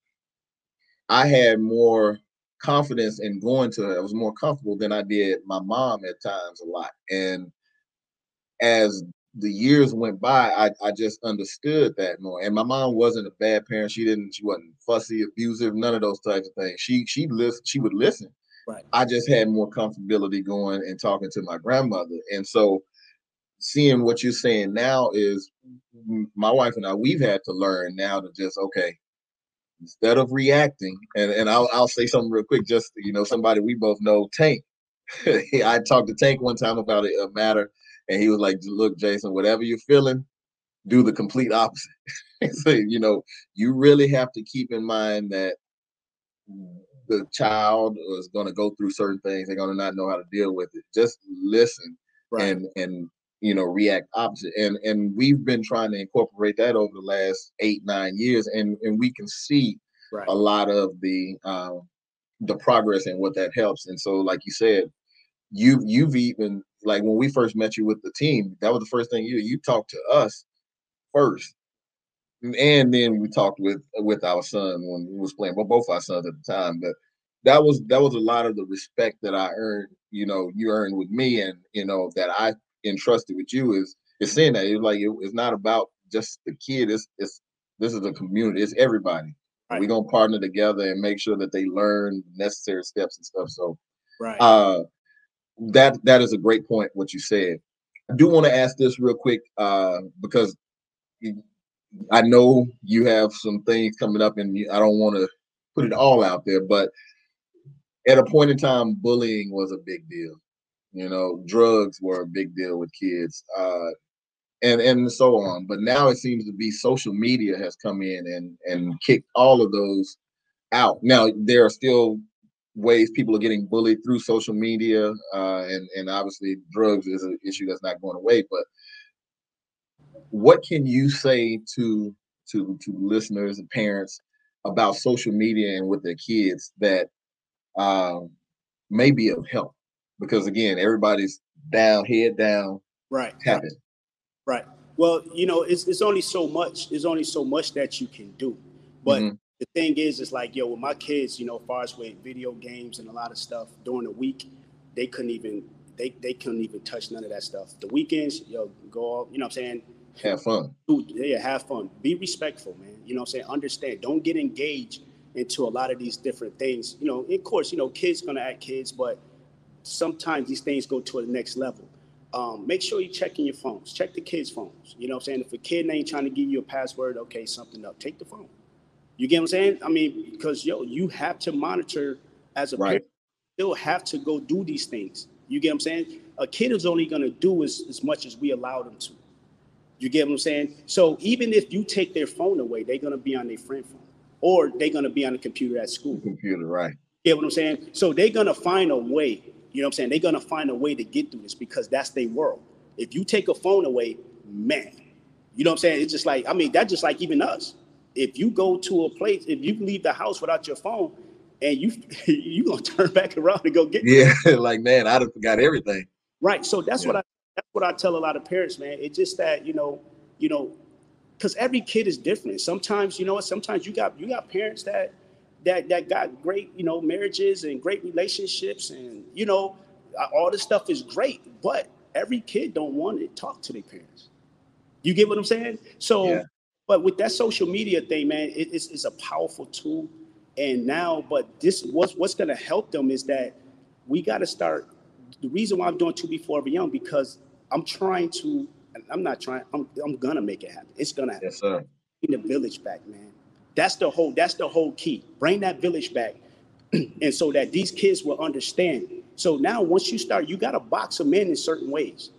i had more confidence in going to her i was more comfortable than i did my mom at times a lot and as the years went by, I, I just understood that more. And my mom wasn't a bad parent. She didn't, she wasn't fussy, abusive, none of those types of things. She she listen, she would listen. Right. I just had more comfortability going and talking to my grandmother. And so seeing what you're saying now is my wife and I, we've had to learn now to just, okay, instead of reacting, and, and I'll, I'll say something real quick, just, you know, somebody we both know, Tank. I talked to Tank one time about a matter and he was like, "Look, Jason, whatever you're feeling, do the complete opposite." so you know, you really have to keep in mind that the child is going to go through certain things. They're going to not know how to deal with it. Just listen right. and and you know react opposite. And and we've been trying to incorporate that over the last eight nine years, and and we can see right. a lot of the um, the progress and what that helps. And so, like you said, you you've even like when we first met you with the team, that was the first thing you you talked to us first, and then we talked with with our son when we was playing, but both our sons at the time. But that was that was a lot of the respect that I earned. You know, you earned with me, and you know that I entrusted with you is is saying that it's like it, it's not about just the kid. It's it's this is a community. It's everybody. Right. We're gonna partner together and make sure that they learn necessary steps and stuff. So, right. Uh, that that is a great point what you said. I do want to ask this real quick uh, because I know you have some things coming up, and I don't want to put it all out there, but at a point in time, bullying was a big deal. You know, drugs were a big deal with kids, uh, and and so on. But now it seems to be social media has come in and and kicked all of those out. Now there are still ways people are getting bullied through social media, uh, and and obviously drugs is an issue that's not going away. But what can you say to to to listeners and parents about social media and with their kids that um, may be of help? Because again, everybody's down, head down, right, tapping. Right. Well, you know, it's it's only so much. There's only so much that you can do, but. Mm-hmm the thing is, it's like, yo, with my kids, you know, as far as with video games and a lot of stuff during the week, they couldn't even they they couldn't even touch none of that stuff. The weekends, yo, go out, you know what I'm saying? Have fun. Yeah, have fun. Be respectful, man. You know what I'm saying? Understand. Don't get engaged into a lot of these different things. You know, of course, you know, kids gonna act kids, but sometimes these things go to the next level. Um, make sure you're checking your phones. Check the kids' phones. You know what I'm saying? If a kid ain't trying to give you a password, okay, something up. Take the phone. You get what I'm saying? I mean, because yo, you have to monitor as a right. parent. You still have to go do these things. You get what I'm saying? A kid is only gonna do as, as much as we allow them to. You get what I'm saying? So even if you take their phone away, they're gonna be on their friend phone, or they're gonna be on the computer at school. Computer, right? You get what I'm saying? So they're gonna find a way. You know what I'm saying? They're gonna find a way to get through this because that's their world. If you take a phone away, man, you know what I'm saying? It's just like I mean, that's just like even us if you go to a place, if you leave the house without your phone, and you you gonna turn back around and go get yeah, like man, I'd have forgot everything. Right. So that's yeah. what I that's what I tell a lot of parents, man. It's just that you know, you know, because every kid is different. Sometimes you know what. Sometimes you got you got parents that that that got great you know marriages and great relationships and you know uh, all this stuff is great, but every kid don't want to talk to their parents. You get what I'm saying? So yeah. But with that social media thing, man, it, it's, it's a powerful tool. And now, but this what's what's going to help them is that we got to start. The reason why I'm doing 2B Forever Young because I'm trying to. I'm not trying. I'm I'm gonna make it happen. It's gonna happen. Yes, sir. Bring the village back, man. That's the whole. That's the whole key. Bring that village back, and so that these kids will understand. So now, once you start, you got to box them in in certain ways.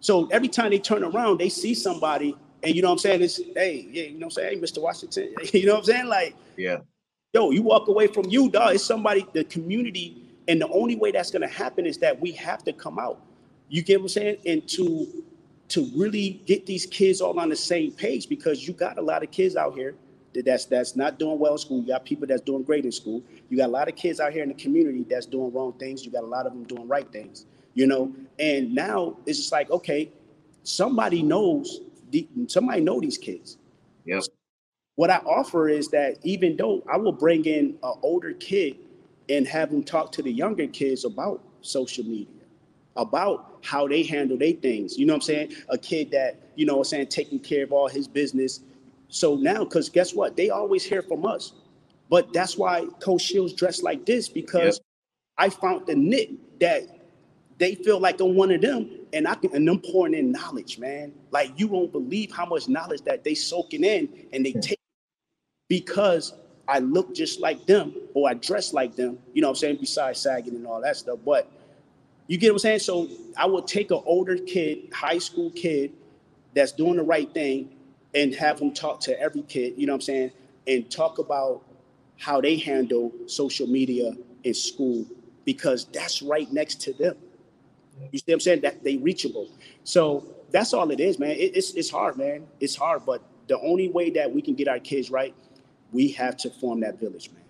So every time they turn around, they see somebody and you know what I'm saying? It's hey, yeah, you know what I'm saying? Hey, Mr. Washington, you know what I'm saying? Like, yeah, yo, you walk away from you, dog. It's somebody, the community, and the only way that's gonna happen is that we have to come out. You get what I'm saying? And to to really get these kids all on the same page because you got a lot of kids out here that's that's not doing well in school. You got people that's doing great in school. You got a lot of kids out here in the community that's doing wrong things. You got a lot of them doing right things. You know, and now it's just like, okay, somebody knows somebody know these kids. Yes. What I offer is that even though I will bring in an older kid and have them talk to the younger kids about social media, about how they handle their things. You know what I'm saying? A kid that, you know what I'm saying, taking care of all his business. So now, because guess what? They always hear from us. But that's why Coach Shields dressed like this because. I found the knit that they feel like I'm one of them, and I can and them pouring in knowledge, man. Like you won't believe how much knowledge that they soaking in and they take because I look just like them or I dress like them. You know what I'm saying? Besides sagging and all that stuff, but you get what I'm saying. So I would take an older kid, high school kid, that's doing the right thing, and have them talk to every kid. You know what I'm saying? And talk about how they handle social media in school because that's right next to them. You see what I'm saying? That they reachable. So that's all it is, man. It, it's it's hard, man. It's hard, but the only way that we can get our kids right, we have to form that village, man.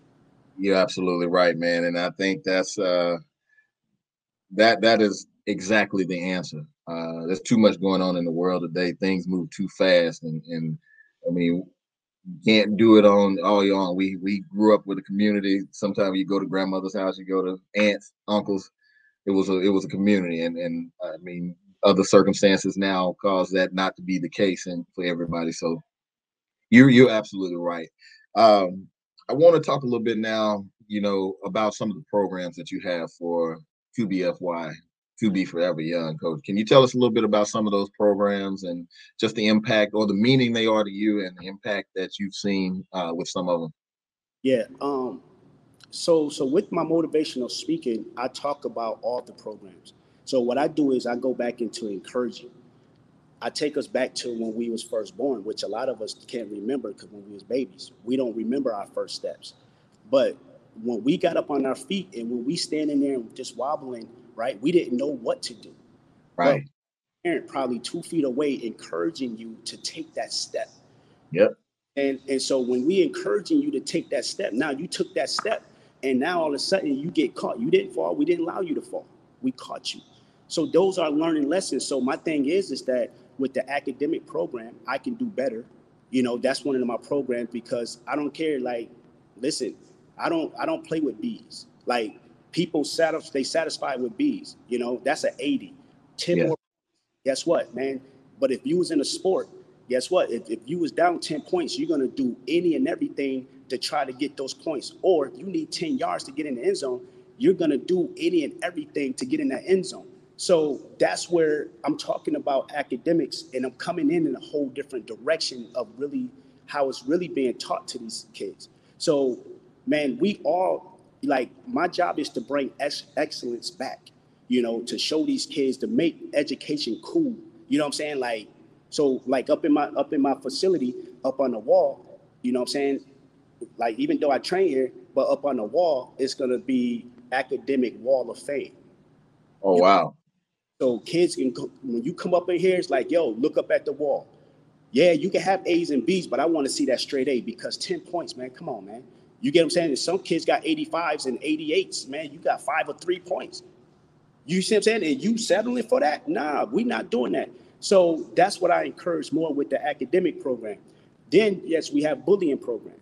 You're absolutely right, man. And I think that's uh that that is exactly the answer. Uh there's too much going on in the world today. Things move too fast and and I mean you can't do it on all your own. We we grew up with a community. Sometimes you go to grandmother's house, you go to aunts, uncles, it was a it was a community, and and I mean other circumstances now cause that not to be the case and for everybody. So you're you're absolutely right. Um, I want to talk a little bit now, you know, about some of the programs that you have for 2BFY, 2B Forever Young, Coach. Can you tell us a little bit about some of those programs and just the impact or the meaning they are to you and the impact that you've seen uh, with some of them? Yeah, um, so, so with my motivational speaking, I talk about all the programs. So what I do is I go back into encouraging. I take us back to when we was first born, which a lot of us can't remember because when we was babies, we don't remember our first steps. But when we got up on our feet and when we standing there and just wobbling, right, we didn't know what to do. Right. parent probably two feet away encouraging you to take that step. Yep. And and so when we encouraging you to take that step, now you took that step and now all of a sudden you get caught. You didn't fall. We didn't allow you to fall. We caught you. So those are learning lessons. So my thing is, is that with the academic program, I can do better. You know, that's one of my programs because I don't care. Like, listen, I don't I don't play with bees. Like people satisfied they satisfied with B's. You know, that's an 80. 10 yeah. more. Guess what, man? But if you was in a sport, guess what? If, if you was down 10 points, you're gonna do any and everything to try to get those points. Or if you need 10 yards to get in the end zone, you're gonna do any and everything to get in that end zone. So that's where I'm talking about academics, and I'm coming in in a whole different direction of really how it's really being taught to these kids. So, man, we all like my job is to bring ex- excellence back. You know, to show these kids to make education cool. You know what I'm saying? Like, so like up in my up in my facility, up on the wall. You know what I'm saying? Like even though I train here, but up on the wall, it's gonna be academic wall of fame. Oh wow. So kids can go when you come up in here, it's like, yo, look up at the wall. Yeah, you can have A's and B's, but I want to see that straight A because 10 points, man. Come on, man. You get what I'm saying? some kids got 85s and 88s, man. You got five or three points. You see what I'm saying? And you settling for that? Nah, we not doing that. So that's what I encourage more with the academic program. Then, yes, we have bullying program.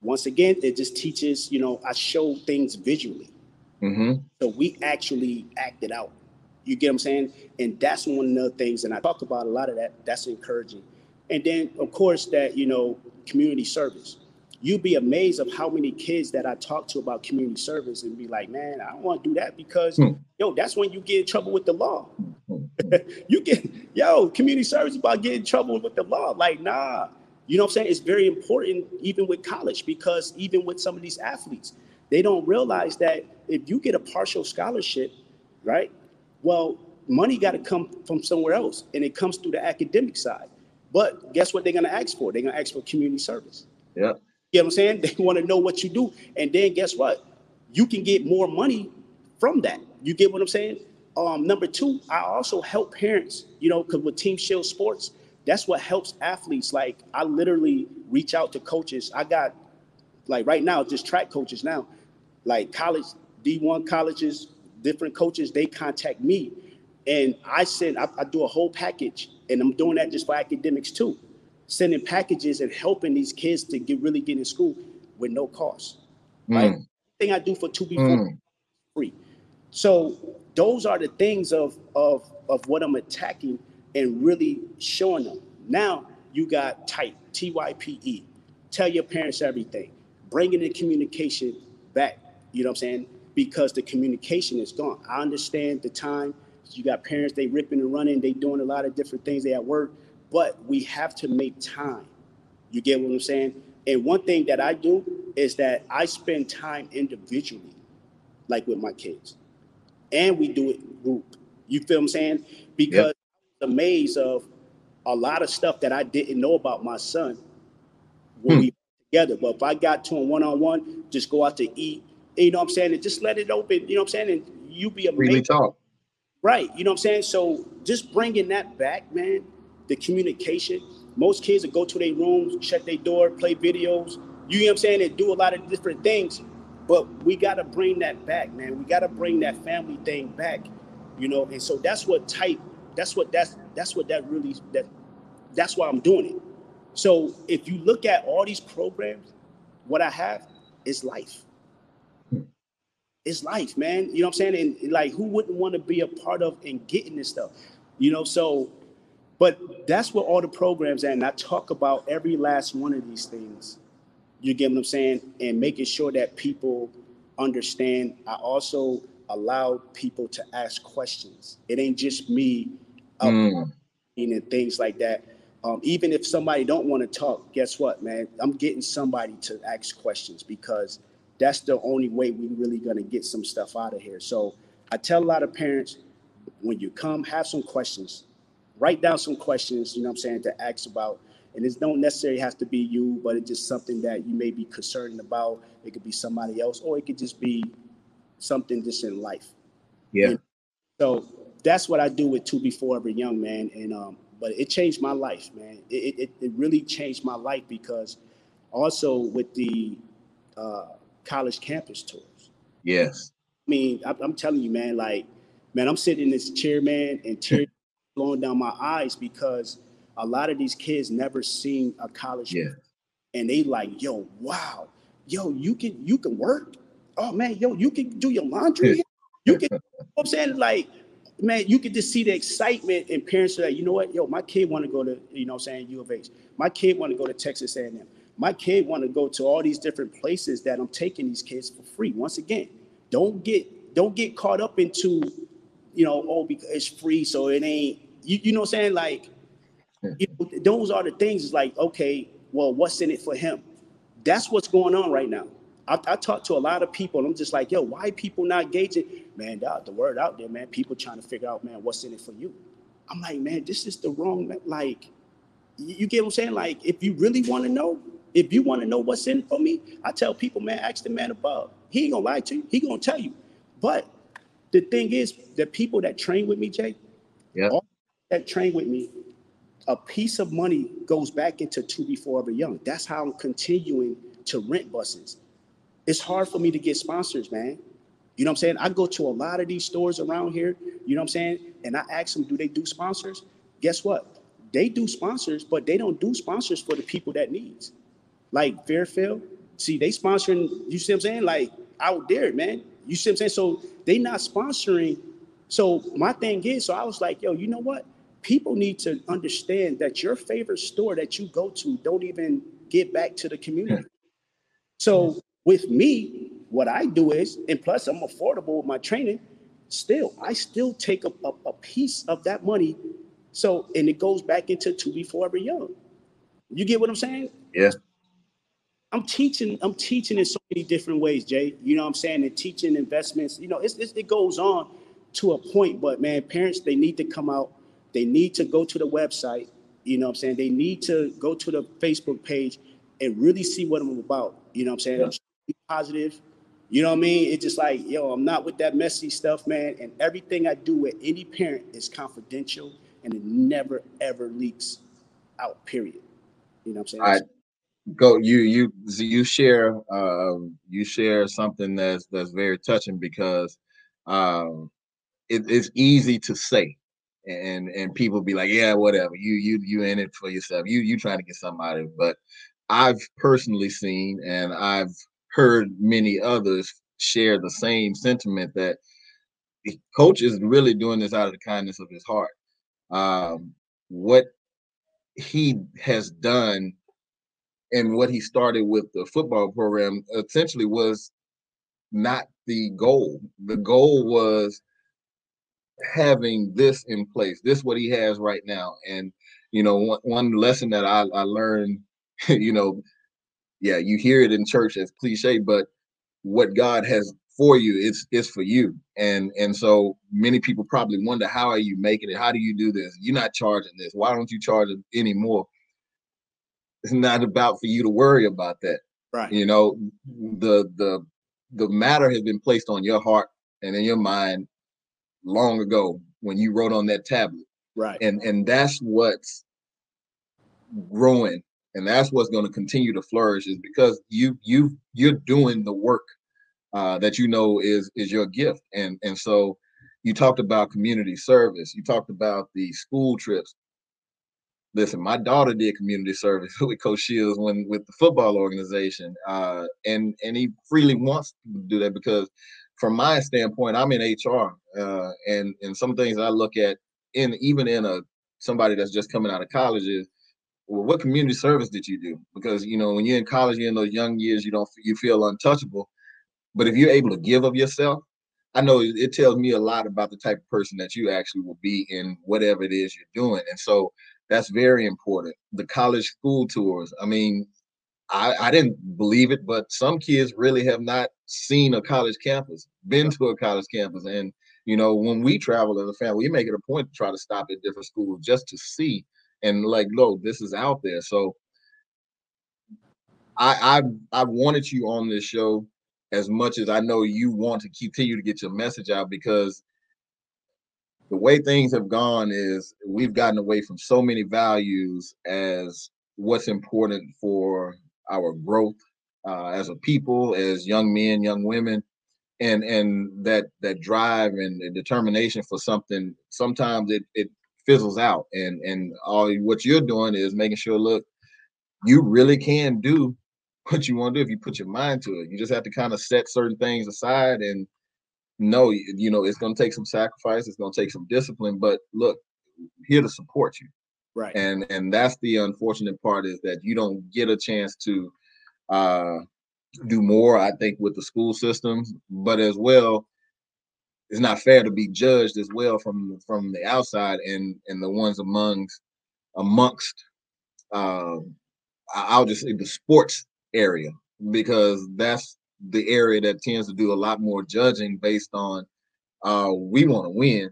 Once again, it just teaches, you know, I show things visually. Mm-hmm. So we actually act it out. You get what I'm saying? And that's one of the things, and I talk about a lot of that. That's encouraging. And then, of course, that you know, community service. You'd be amazed of how many kids that I talk to about community service and be like, man, I don't want to do that because hmm. yo, that's when you get in trouble with the law. you get yo, community service about getting in trouble with the law. Like, nah. You know what I'm saying? It's very important even with college because even with some of these athletes, they don't realize that if you get a partial scholarship, right? Well, money got to come from somewhere else, and it comes through the academic side. But guess what they're going to ask for? They're going to ask for community service. Yeah. You know what I'm saying? They want to know what you do. And then guess what? You can get more money from that. You get what I'm saying? Um, number two, I also help parents, you know, because with Team Shield Sports, that's what helps athletes. Like I literally reach out to coaches. I got like right now, just track coaches now, like college, D1 colleges, different coaches, they contact me. And I send, I, I do a whole package, and I'm doing that just for academics too. Sending packages and helping these kids to get really get in school with no cost. Mm. Right? Thing I do for 2B4 mm. free. So those are the things of of of what I'm attacking and really showing them. Now you got type T Y P E. Tell your parents everything. Bringing the communication back. You know what I'm saying? because the communication is gone. I understand the time. You got parents, they ripping and running, they doing a lot of different things, they at work, but we have to make time. You get what I'm saying? And one thing that I do is that I spend time individually, like with my kids. And we do it group. You feel what I'm saying? Because yep. I'm amazed of a lot of stuff that I didn't know about my son when hmm. we together. But if I got to him one on one, just go out to eat, you know what I'm saying? And just let it open, you know what I'm saying? And you be amazing. Really talk. Right. You know what I'm saying? So just bringing that back, man, the communication. Most kids will go to their rooms, shut their door, play videos, you know what I'm saying, and do a lot of different things. But we got to bring that back, man. We got to bring that family thing back, you know. And so that's what type, that's what that's that's what that really that that's why I'm doing it. So if you look at all these programs, what I have is life it's life, man. You know what I'm saying? And like, who wouldn't want to be a part of and getting this stuff? You know, so, but that's what all the programs at. And I talk about every last one of these things. You get what I'm saying? And making sure that people understand. I also allow people to ask questions. It ain't just me mm. and things like that. Um, even if somebody don't want to talk, guess what, man? I'm getting somebody to ask questions because that's the only way we really gonna get some stuff out of here. So I tell a lot of parents, when you come, have some questions. Write down some questions, you know what I'm saying, to ask about. And it don't necessarily have to be you, but it's just something that you may be concerned about. It could be somebody else, or it could just be something just in life. Yeah. And so that's what I do with 2B Forever Young, man. And um, but it changed my life, man. It, it, it really changed my life because also with the uh, college campus tours. Yes. I mean, I'm telling you, man, like, man, I'm sitting in this chair, man, and tears flowing down my eyes because a lot of these kids never seen a college Yeah. and they like, yo, wow, yo, you can you can work. Oh man, yo, you can do your laundry. You can, you know I'm saying? Like, man, you can just see the excitement in parents are like, you know what, yo, my kid want to go to, you know what I'm saying, U of H. My kid want to go to Texas A&M. My kid want to go to all these different places that I'm taking these kids for free. Once again, don't get don't get caught up into, you know, oh, because it's free, so it ain't, you, you know what I'm saying? Like, you know, those are the things. It's like, okay, well, what's in it for him? That's what's going on right now. I, I talk to a lot of people, and I'm just like, yo, why people not gauging? Man, the, the word out there, man. People trying to figure out, man, what's in it for you. I'm like, man, this is the wrong. Like, you, you get what I'm saying? Like, if you really want to know, if you want to know what's in it for me, I tell people, man, ask the man above. He ain't gonna lie to you. He gonna tell you. But the thing is, the people that train with me, Jay, Yeah. That train with me, a piece of money goes back into 2B Forever Young. That's how I'm continuing to rent buses. It's hard for me to get sponsors, man. You know what I'm saying? I go to a lot of these stores around here, you know what I'm saying? And I ask them, do they do sponsors? Guess what? They do sponsors, but they don't do sponsors for the people that needs. Like Fairfield, see, they sponsoring, you see what I'm saying? Like out there, man. You see what I'm saying? So they not sponsoring. So my thing is, so I was like, yo, you know what? People need to understand that your favorite store that you go to don't even get back to the community. So with me, what I do is, and plus I'm affordable with my training, still, I still take a, a, a piece of that money. So, and it goes back into 2B Forever Young. You get what I'm saying? Yeah. I'm teaching, I'm teaching in so many different ways, Jay. You know what I'm saying? And teaching investments, you know, it's, it's, it goes on to a point, but man, parents, they need to come out. They need to go to the website. You know what I'm saying? They need to go to the Facebook page and really see what I'm about. You know what I'm saying? Yeah. I'm positive. You know what I mean? It's just like, yo, I'm not with that messy stuff, man. And everything I do with any parent is confidential and it never ever leaks out, period. You know what I'm saying? Right. Go you you you share um you share something that's that's very touching because um it, it's easy to say and and people be like yeah whatever. You you you in it for yourself. You you trying to get something out of it. But I've personally seen and I've heard many others share the same sentiment that the coach is really doing this out of the kindness of his heart. Um what he has done and what he started with the football program essentially was not the goal. The goal was having this in place. This what he has right now. And you know, one, one lesson that I, I learned, you know, yeah, you hear it in church as cliche, but what God has for you, it's it's for you. And and so many people probably wonder how are you making it? How do you do this? You're not charging this. Why don't you charge it anymore? It's not about for you to worry about that right. you know the the the matter has been placed on your heart and in your mind long ago when you wrote on that tablet. Right. and and that's what's growing and that's what's going to continue to flourish is because you you you're doing the work uh, that you know is is your gift. And and so you talked about community service you talked about the school trips. Listen my daughter did community service with coach shields when with the football organization uh, and and he freely wants to do that because from my standpoint i'm in hr uh, and and some things i look at in even in a somebody that's just coming out of college is well, what community service did you do? Because you know, when you're in college, you're in those young years, you don't you feel untouchable. But if you're able to give of yourself, I know it, it tells me a lot about the type of person that you actually will be in whatever it is you're doing. And so that's very important. The college school tours. I mean, I, I didn't believe it, but some kids really have not seen a college campus, been to a college campus. And you know, when we travel as a family, we make it a point to try to stop at different schools just to see and like, no, this is out there. So I I I wanted you on this show as much as I know you want to continue to get your message out because the way things have gone is we've gotten away from so many values as what's important for our growth uh, as a people, as young men, young women, and and that that drive and the determination for something. Sometimes it it fizzles out. And and all what you're doing is making sure, look, you really can do what you want to do if you put your mind to it. You just have to kind of set certain things aside and know, you know, it's going to take some sacrifice. It's going to take some discipline. But look, here to support you. Right. And and that's the unfortunate part is that you don't get a chance to uh, do more. I think with the school systems, but as well, it's not fair to be judged as well from from the outside and and the ones amongst amongst uh, I'll just say the sports area because that's the area that tends to do a lot more judging based on uh, we want to win.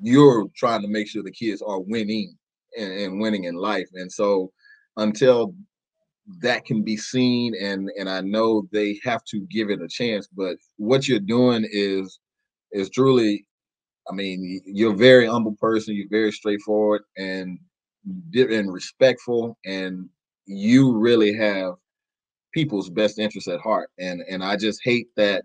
You're trying to make sure the kids are winning and, and winning in life, and so until that can be seen and and I know they have to give it a chance but what you're doing is is truly I mean you're a very humble person you're very straightforward and and respectful and you really have people's best interests at heart. And and I just hate that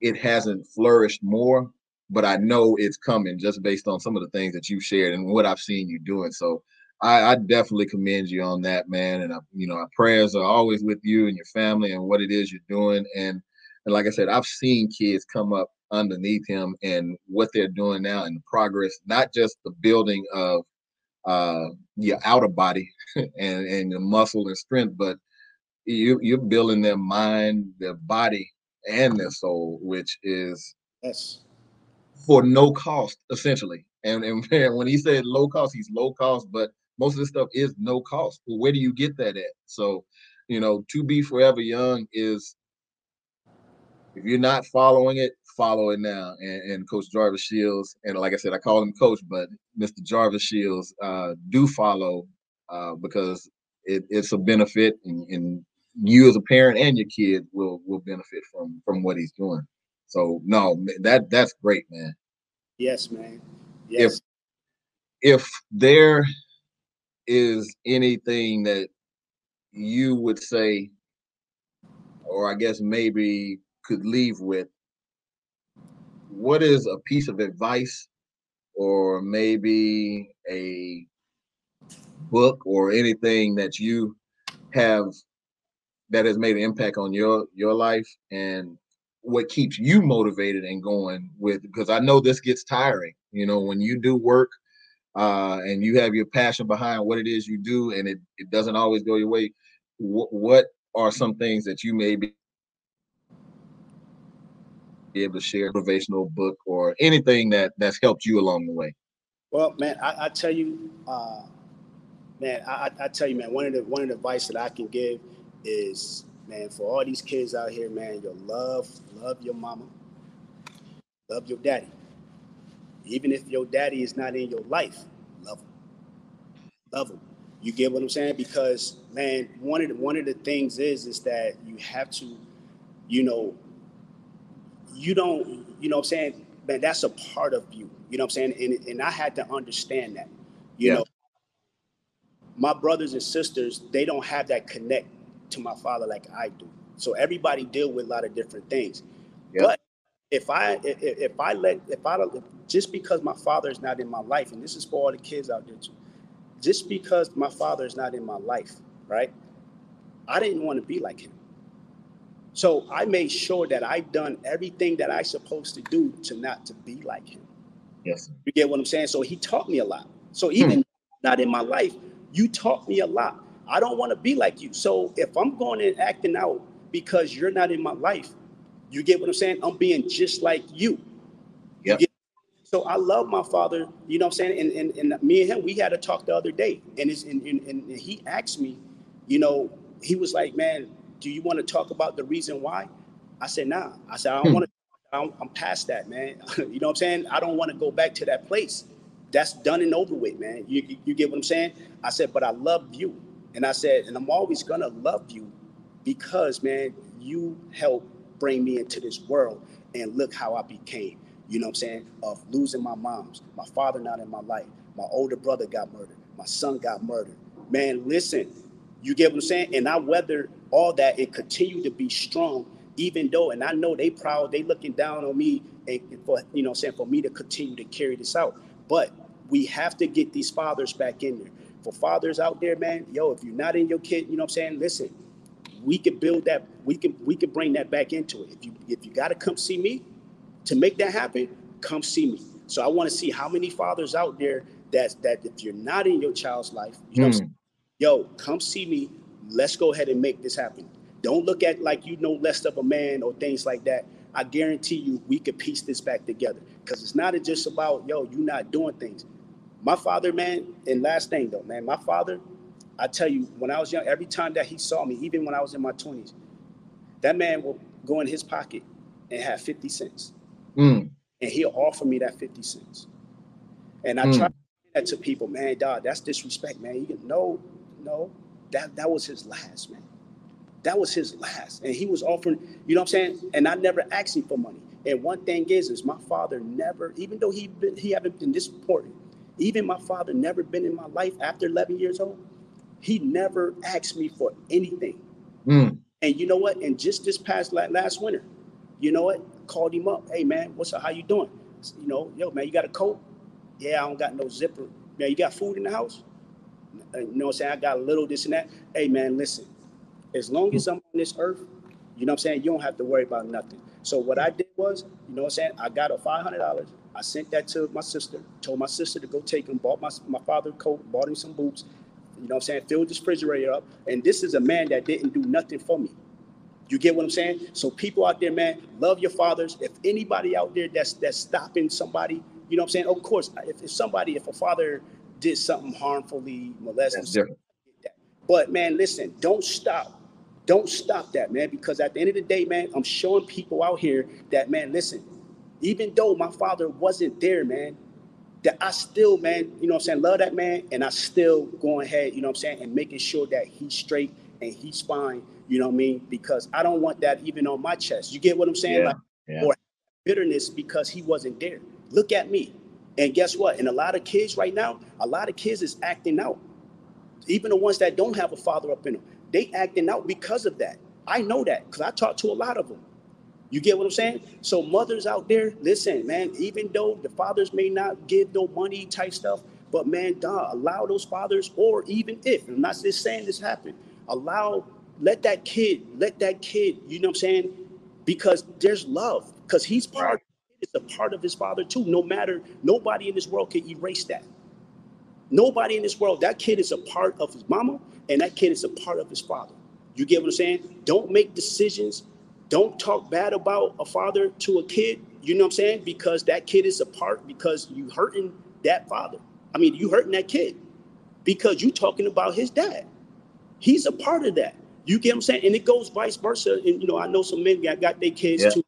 it hasn't flourished more but I know it's coming just based on some of the things that you shared and what I've seen you doing so I, I, definitely commend you on that, man. And I, you know, our prayers are always with you and your family and what it is you're doing. And and like I said, I've seen kids come up underneath him and what they're doing now and the progress, not just the building of uh your outer body and and the muscle and strength, but you you're building their mind, their body, and their soul, which is yes for no cost, essentially. And, and when he said low cost, he's low cost, but most of this stuff is no cost. Well, where do you get that at? So, you know, 2B Forever Young is if you're not following it, follow it now. And, and Coach Jarvis Shields, and like I said, I call him Coach, but Mr. Jarvis Shields, uh, do follow uh, because it, it's a benefit, and, and you as a parent and your kid will will benefit from from what he's doing. So no, that that's great, man. Yes, man. Yes. If if there is anything that you would say, or I guess maybe could leave with, what is a piece of advice or maybe a book or anything that you have that has made an impact on your your life and what keeps you motivated and going with because I know this gets tiring. You know, when you do work uh, and you have your passion behind what it is you do, and it, it doesn't always go your way, wh- what are some things that you may be able to share, motivational book or anything that that's helped you along the way? Well, man, I, I tell you, uh, man, I, I tell you, man, one of the one of the advice that I can give is, man, for all these kids out here, man, your love, love your mama, love your daddy even if your daddy is not in your life, love him. Love him. You get what I'm saying? Because man, one of the one of the things is is that you have to, you know, you don't, you know what I'm saying? Man, that's a part of you. You know what I'm saying? And and I had to understand that. You yeah. know, my brothers and sisters, they don't have that connect to my father like I do. So everybody deal with a lot of different things. Yep. But if I if, if I let if I don't just because my father is not in my life, and this is for all the kids out there too, just because my father is not in my life, right? I didn't want to be like him. So I made sure that I've done everything that I supposed to do to not to be like him. Yes. You get what I'm saying? So he taught me a lot. So even hmm. not in my life, you taught me a lot. I don't want to be like you. So if I'm going and acting out because you're not in my life, you get what I'm saying? I'm being just like you. Yeah. So I love my father, you know what I'm saying? And, and, and me and him, we had a talk the other day. And, it's, and, and, and he asked me, you know, he was like, man, do you want to talk about the reason why? I said, nah. I said, I don't hmm. want to. I'm past that, man. you know what I'm saying? I don't want to go back to that place. That's done and over with, man. You, you, you get what I'm saying? I said, but I love you. And I said, and I'm always to love you because, man, you help bring me into this world and look how I became, you know what I'm saying, of losing my moms, my father not in my life, my older brother got murdered, my son got murdered. Man, listen, you get what I'm saying? And I weathered all that and continue to be strong, even though, and I know they proud, they looking down on me and for, you know saying, for me to continue to carry this out. But we have to get these fathers back in there. For fathers out there, man, yo, if you're not in your kid, you know what I'm saying? Listen, we could build that, we can we could bring that back into it. If you if you gotta come see me to make that happen, come see me. So I want to see how many fathers out there that that if you're not in your child's life, you know, mm. yo, come see me. Let's go ahead and make this happen. Don't look at like you know less of a man or things like that. I guarantee you, we could piece this back together because it's not just about yo, you not doing things. My father, man, and last thing though, man, my father, I tell you, when I was young, every time that he saw me, even when I was in my twenties, that man will go in his pocket and have fifty cents. Mm and he'll offer me that 50 cents. And I mm. try to that to people, man, dog, that's disrespect, man. You can no, no, that that was his last, man. That was his last. And he was offering, you know what I'm saying? And I never asked him for money. And one thing is, is my father never, even though he been, he haven't been this important, even my father never been in my life after 11 years old. He never asked me for anything. Mm. And you know what? And just this past last winter, you know what? called him up. Hey man, what's up? How you doing? You know, yo man, you got a coat? Yeah, I don't got no zipper. Man, you got food in the house? Uh, you know what I'm saying? I got a little this and that. Hey man, listen. As long as I'm on this earth, you know what I'm saying? You don't have to worry about nothing. So what I did was, you know what I'm saying? I got a five hundred dollars. I sent that to my sister. Told my sister to go take him. Bought my my father a coat. Bought him some boots. You know what I'm saying? Filled his refrigerator up. And this is a man that didn't do nothing for me. You get what I'm saying? So people out there, man, love your fathers. If anybody out there that's that's stopping somebody, you know what I'm saying? Of course, if, if somebody, if a father did something harmfully molesting, but man, listen, don't stop. Don't stop that, man, because at the end of the day, man, I'm showing people out here that, man, listen, even though my father wasn't there, man, that I still, man, you know what I'm saying, love that man, and I still going ahead, you know what I'm saying, and making sure that he's straight and he's fine you know what I mean? Because I don't want that even on my chest. You get what I'm saying? Yeah, like, yeah. Or bitterness because he wasn't there. Look at me. And guess what? And a lot of kids right now, a lot of kids is acting out. Even the ones that don't have a father up in them, they acting out because of that. I know that because I talk to a lot of them. You get what I'm saying? So mothers out there, listen, man. Even though the fathers may not give no money type stuff, but man, allow those fathers, or even if I'm not just saying this happened, allow let that kid, let that kid, you know what I'm saying? Because there's love, because he's part, it's a part of his father too. No matter, nobody in this world can erase that. Nobody in this world, that kid is a part of his mama, and that kid is a part of his father. You get what I'm saying? Don't make decisions. Don't talk bad about a father to a kid. You know what I'm saying? Because that kid is a part, because you hurting that father. I mean, you hurting that kid because you talking about his dad. He's a part of that. You get what I'm saying? And it goes vice versa. And you know, I know some men got, got their kids yeah. too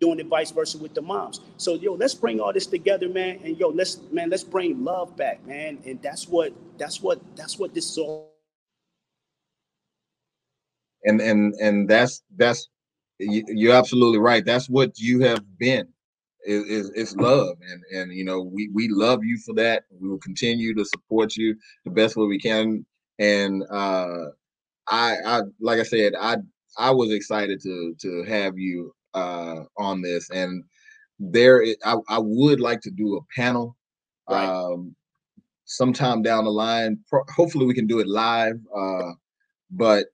doing it vice versa with the moms. So yo, let's bring all this together, man. And yo, let's man, let's bring love back, man. And that's what that's what that's what this is all. And and and that's that's you're absolutely right. That's what you have been. Is it's love, and and you know we we love you for that. We will continue to support you the best way we can. And uh I, I like I said, I I was excited to to have you uh, on this, and there I, I would like to do a panel right. um, sometime down the line. Pro- hopefully, we can do it live. Uh, but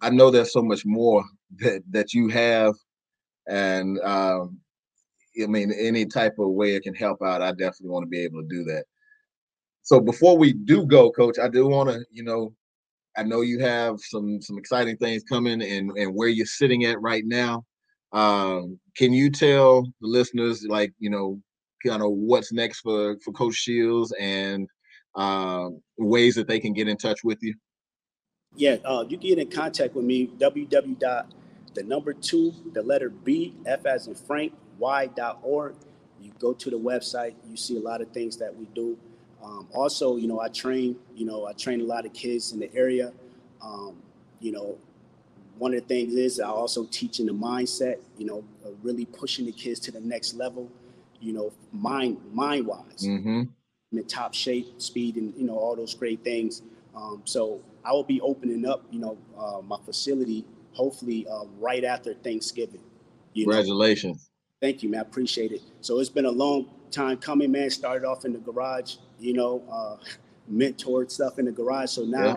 I know there's so much more that that you have, and um, I mean, any type of way it can help out, I definitely want to be able to do that. So before we do go, Coach, I do want to, you know, I know you have some some exciting things coming and and where you're sitting at right now. Um, can you tell the listeners like you know kind of what's next for for Coach Shields and uh, ways that they can get in touch with you? Yeah, uh, you can get in contact with me www. The number two the letter B F as in Frank Y dot org. You go to the website, you see a lot of things that we do. Um, also, you know, I train, you know, I train a lot of kids in the area. Um, you know, one of the things is I also teach in the mindset, you know, really pushing the kids to the next level, you know, mind mind wise, mm-hmm. in top shape, speed, and you know all those great things. Um, so I will be opening up, you know, uh, my facility hopefully uh, right after Thanksgiving. Congratulations. Know? Thank you, man. I appreciate it. So it's been a long time coming, man. Started off in the garage, you know, uh, mentored stuff in the garage. So now yeah.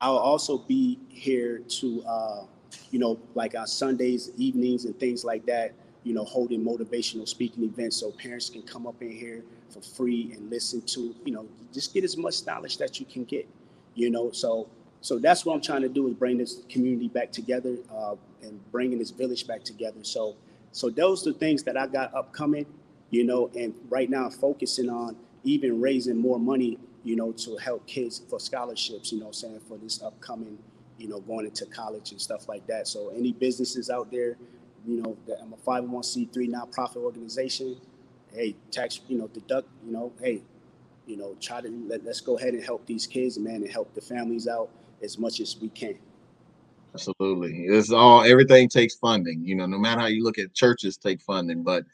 I'll also be here to, uh, you know, like on Sundays, evenings, and things like that. You know, holding motivational speaking events so parents can come up in here for free and listen to, you know, just get as much knowledge that you can get. You know, so so that's what I'm trying to do is bring this community back together uh, and bringing this village back together. So so those are the things that I got upcoming, you know, and right now focusing on even raising more money, you know, to help kids for scholarships, you know, saying for this upcoming, you know, going into college and stuff like that. So any businesses out there, you know, I'm a 501c3 nonprofit organization. Hey, tax, you know, deduct, you know, hey, you know, try to let, let's go ahead and help these kids, man, and help the families out as much as we can. Absolutely. It's all everything takes funding. You know, no matter how you look at churches take funding, but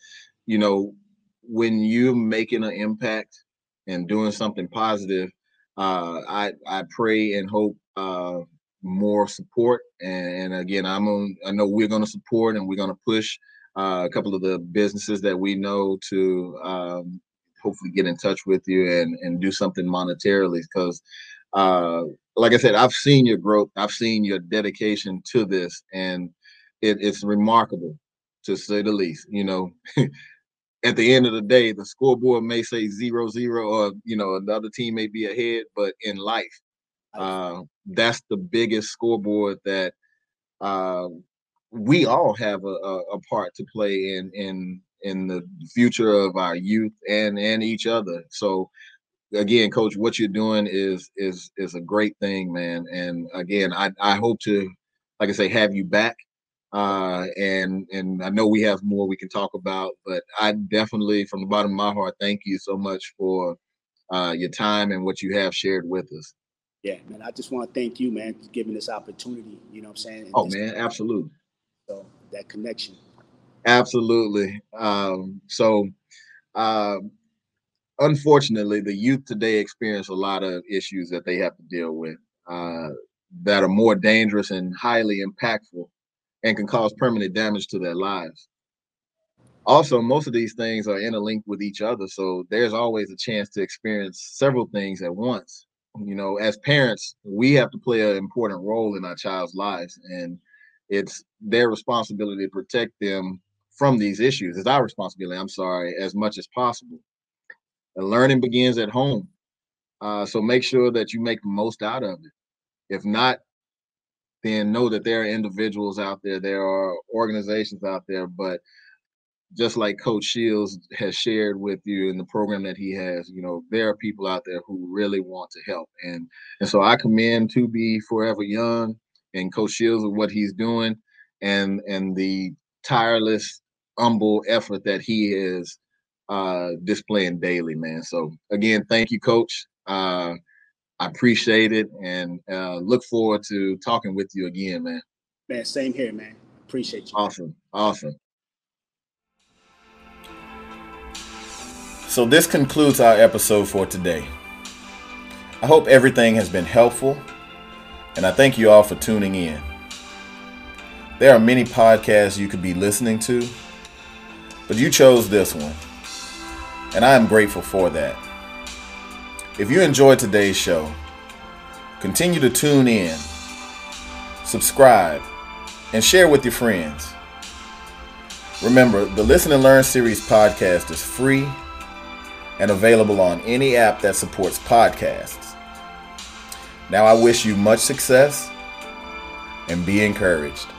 you know, when you're making an impact and doing something positive, uh, I I pray and hope uh, more support. And, and, again, I'm on. I know we're going to support and we're going to push uh, a couple of the businesses that we know to um, hopefully get in touch with you and and do something monetarily because uh, like I said, I've seen your growth. I've seen your dedication to this, and it, it's remarkable, to say the least. You know, at the end of the day, the scoreboard may say zero zero, or you know, another team may be ahead, but in life, uh, that's the biggest scoreboard that uh, we all have a, a, a part to play in in in the future of our youth and and each other. So again, coach, what you're doing is is is a great thing, man. And again, I I hope to, like I say, have you back. Uh, and and I know we have more we can talk about, but I definitely, from the bottom of my heart, thank you so much for uh, your time and what you have shared with us. Yeah, man. I just want to thank you, man, for giving this opportunity. You know what I'm saying? And oh, man, absolutely. So that connection. Absolutely. Um, so, uh, unfortunately, the youth today experience a lot of issues that they have to deal with uh, that are more dangerous and highly impactful and can cause permanent damage to their lives. Also, most of these things are interlinked with each other, so there's always a chance to experience several things at once. You know, as parents, we have to play an important role in our child's lives, and it's their responsibility to protect them from these issues. It's our responsibility, I'm sorry, as much as possible. And learning begins at home. Uh, so make sure that you make the most out of it. If not, then know that there are individuals out there, there are organizations out there, but just like Coach Shields has shared with you in the program that he has, you know, there are people out there who really want to help. And and so I commend 2B Forever Young and Coach Shields and what he's doing and and the tireless, humble effort that he is uh, displaying daily, man. So again, thank you, Coach. Uh, I appreciate it and uh, look forward to talking with you again, man. Man, same here, man. Appreciate you. Awesome, awesome. So this concludes our episode for today. I hope everything has been helpful, and I thank you all for tuning in. There are many podcasts you could be listening to, but you chose this one and I am grateful for that. If you enjoyed today's show, continue to tune in, subscribe, and share with your friends. Remember, the Listen and Learn series podcast is free and available on any app that supports podcasts. Now, I wish you much success and be encouraged.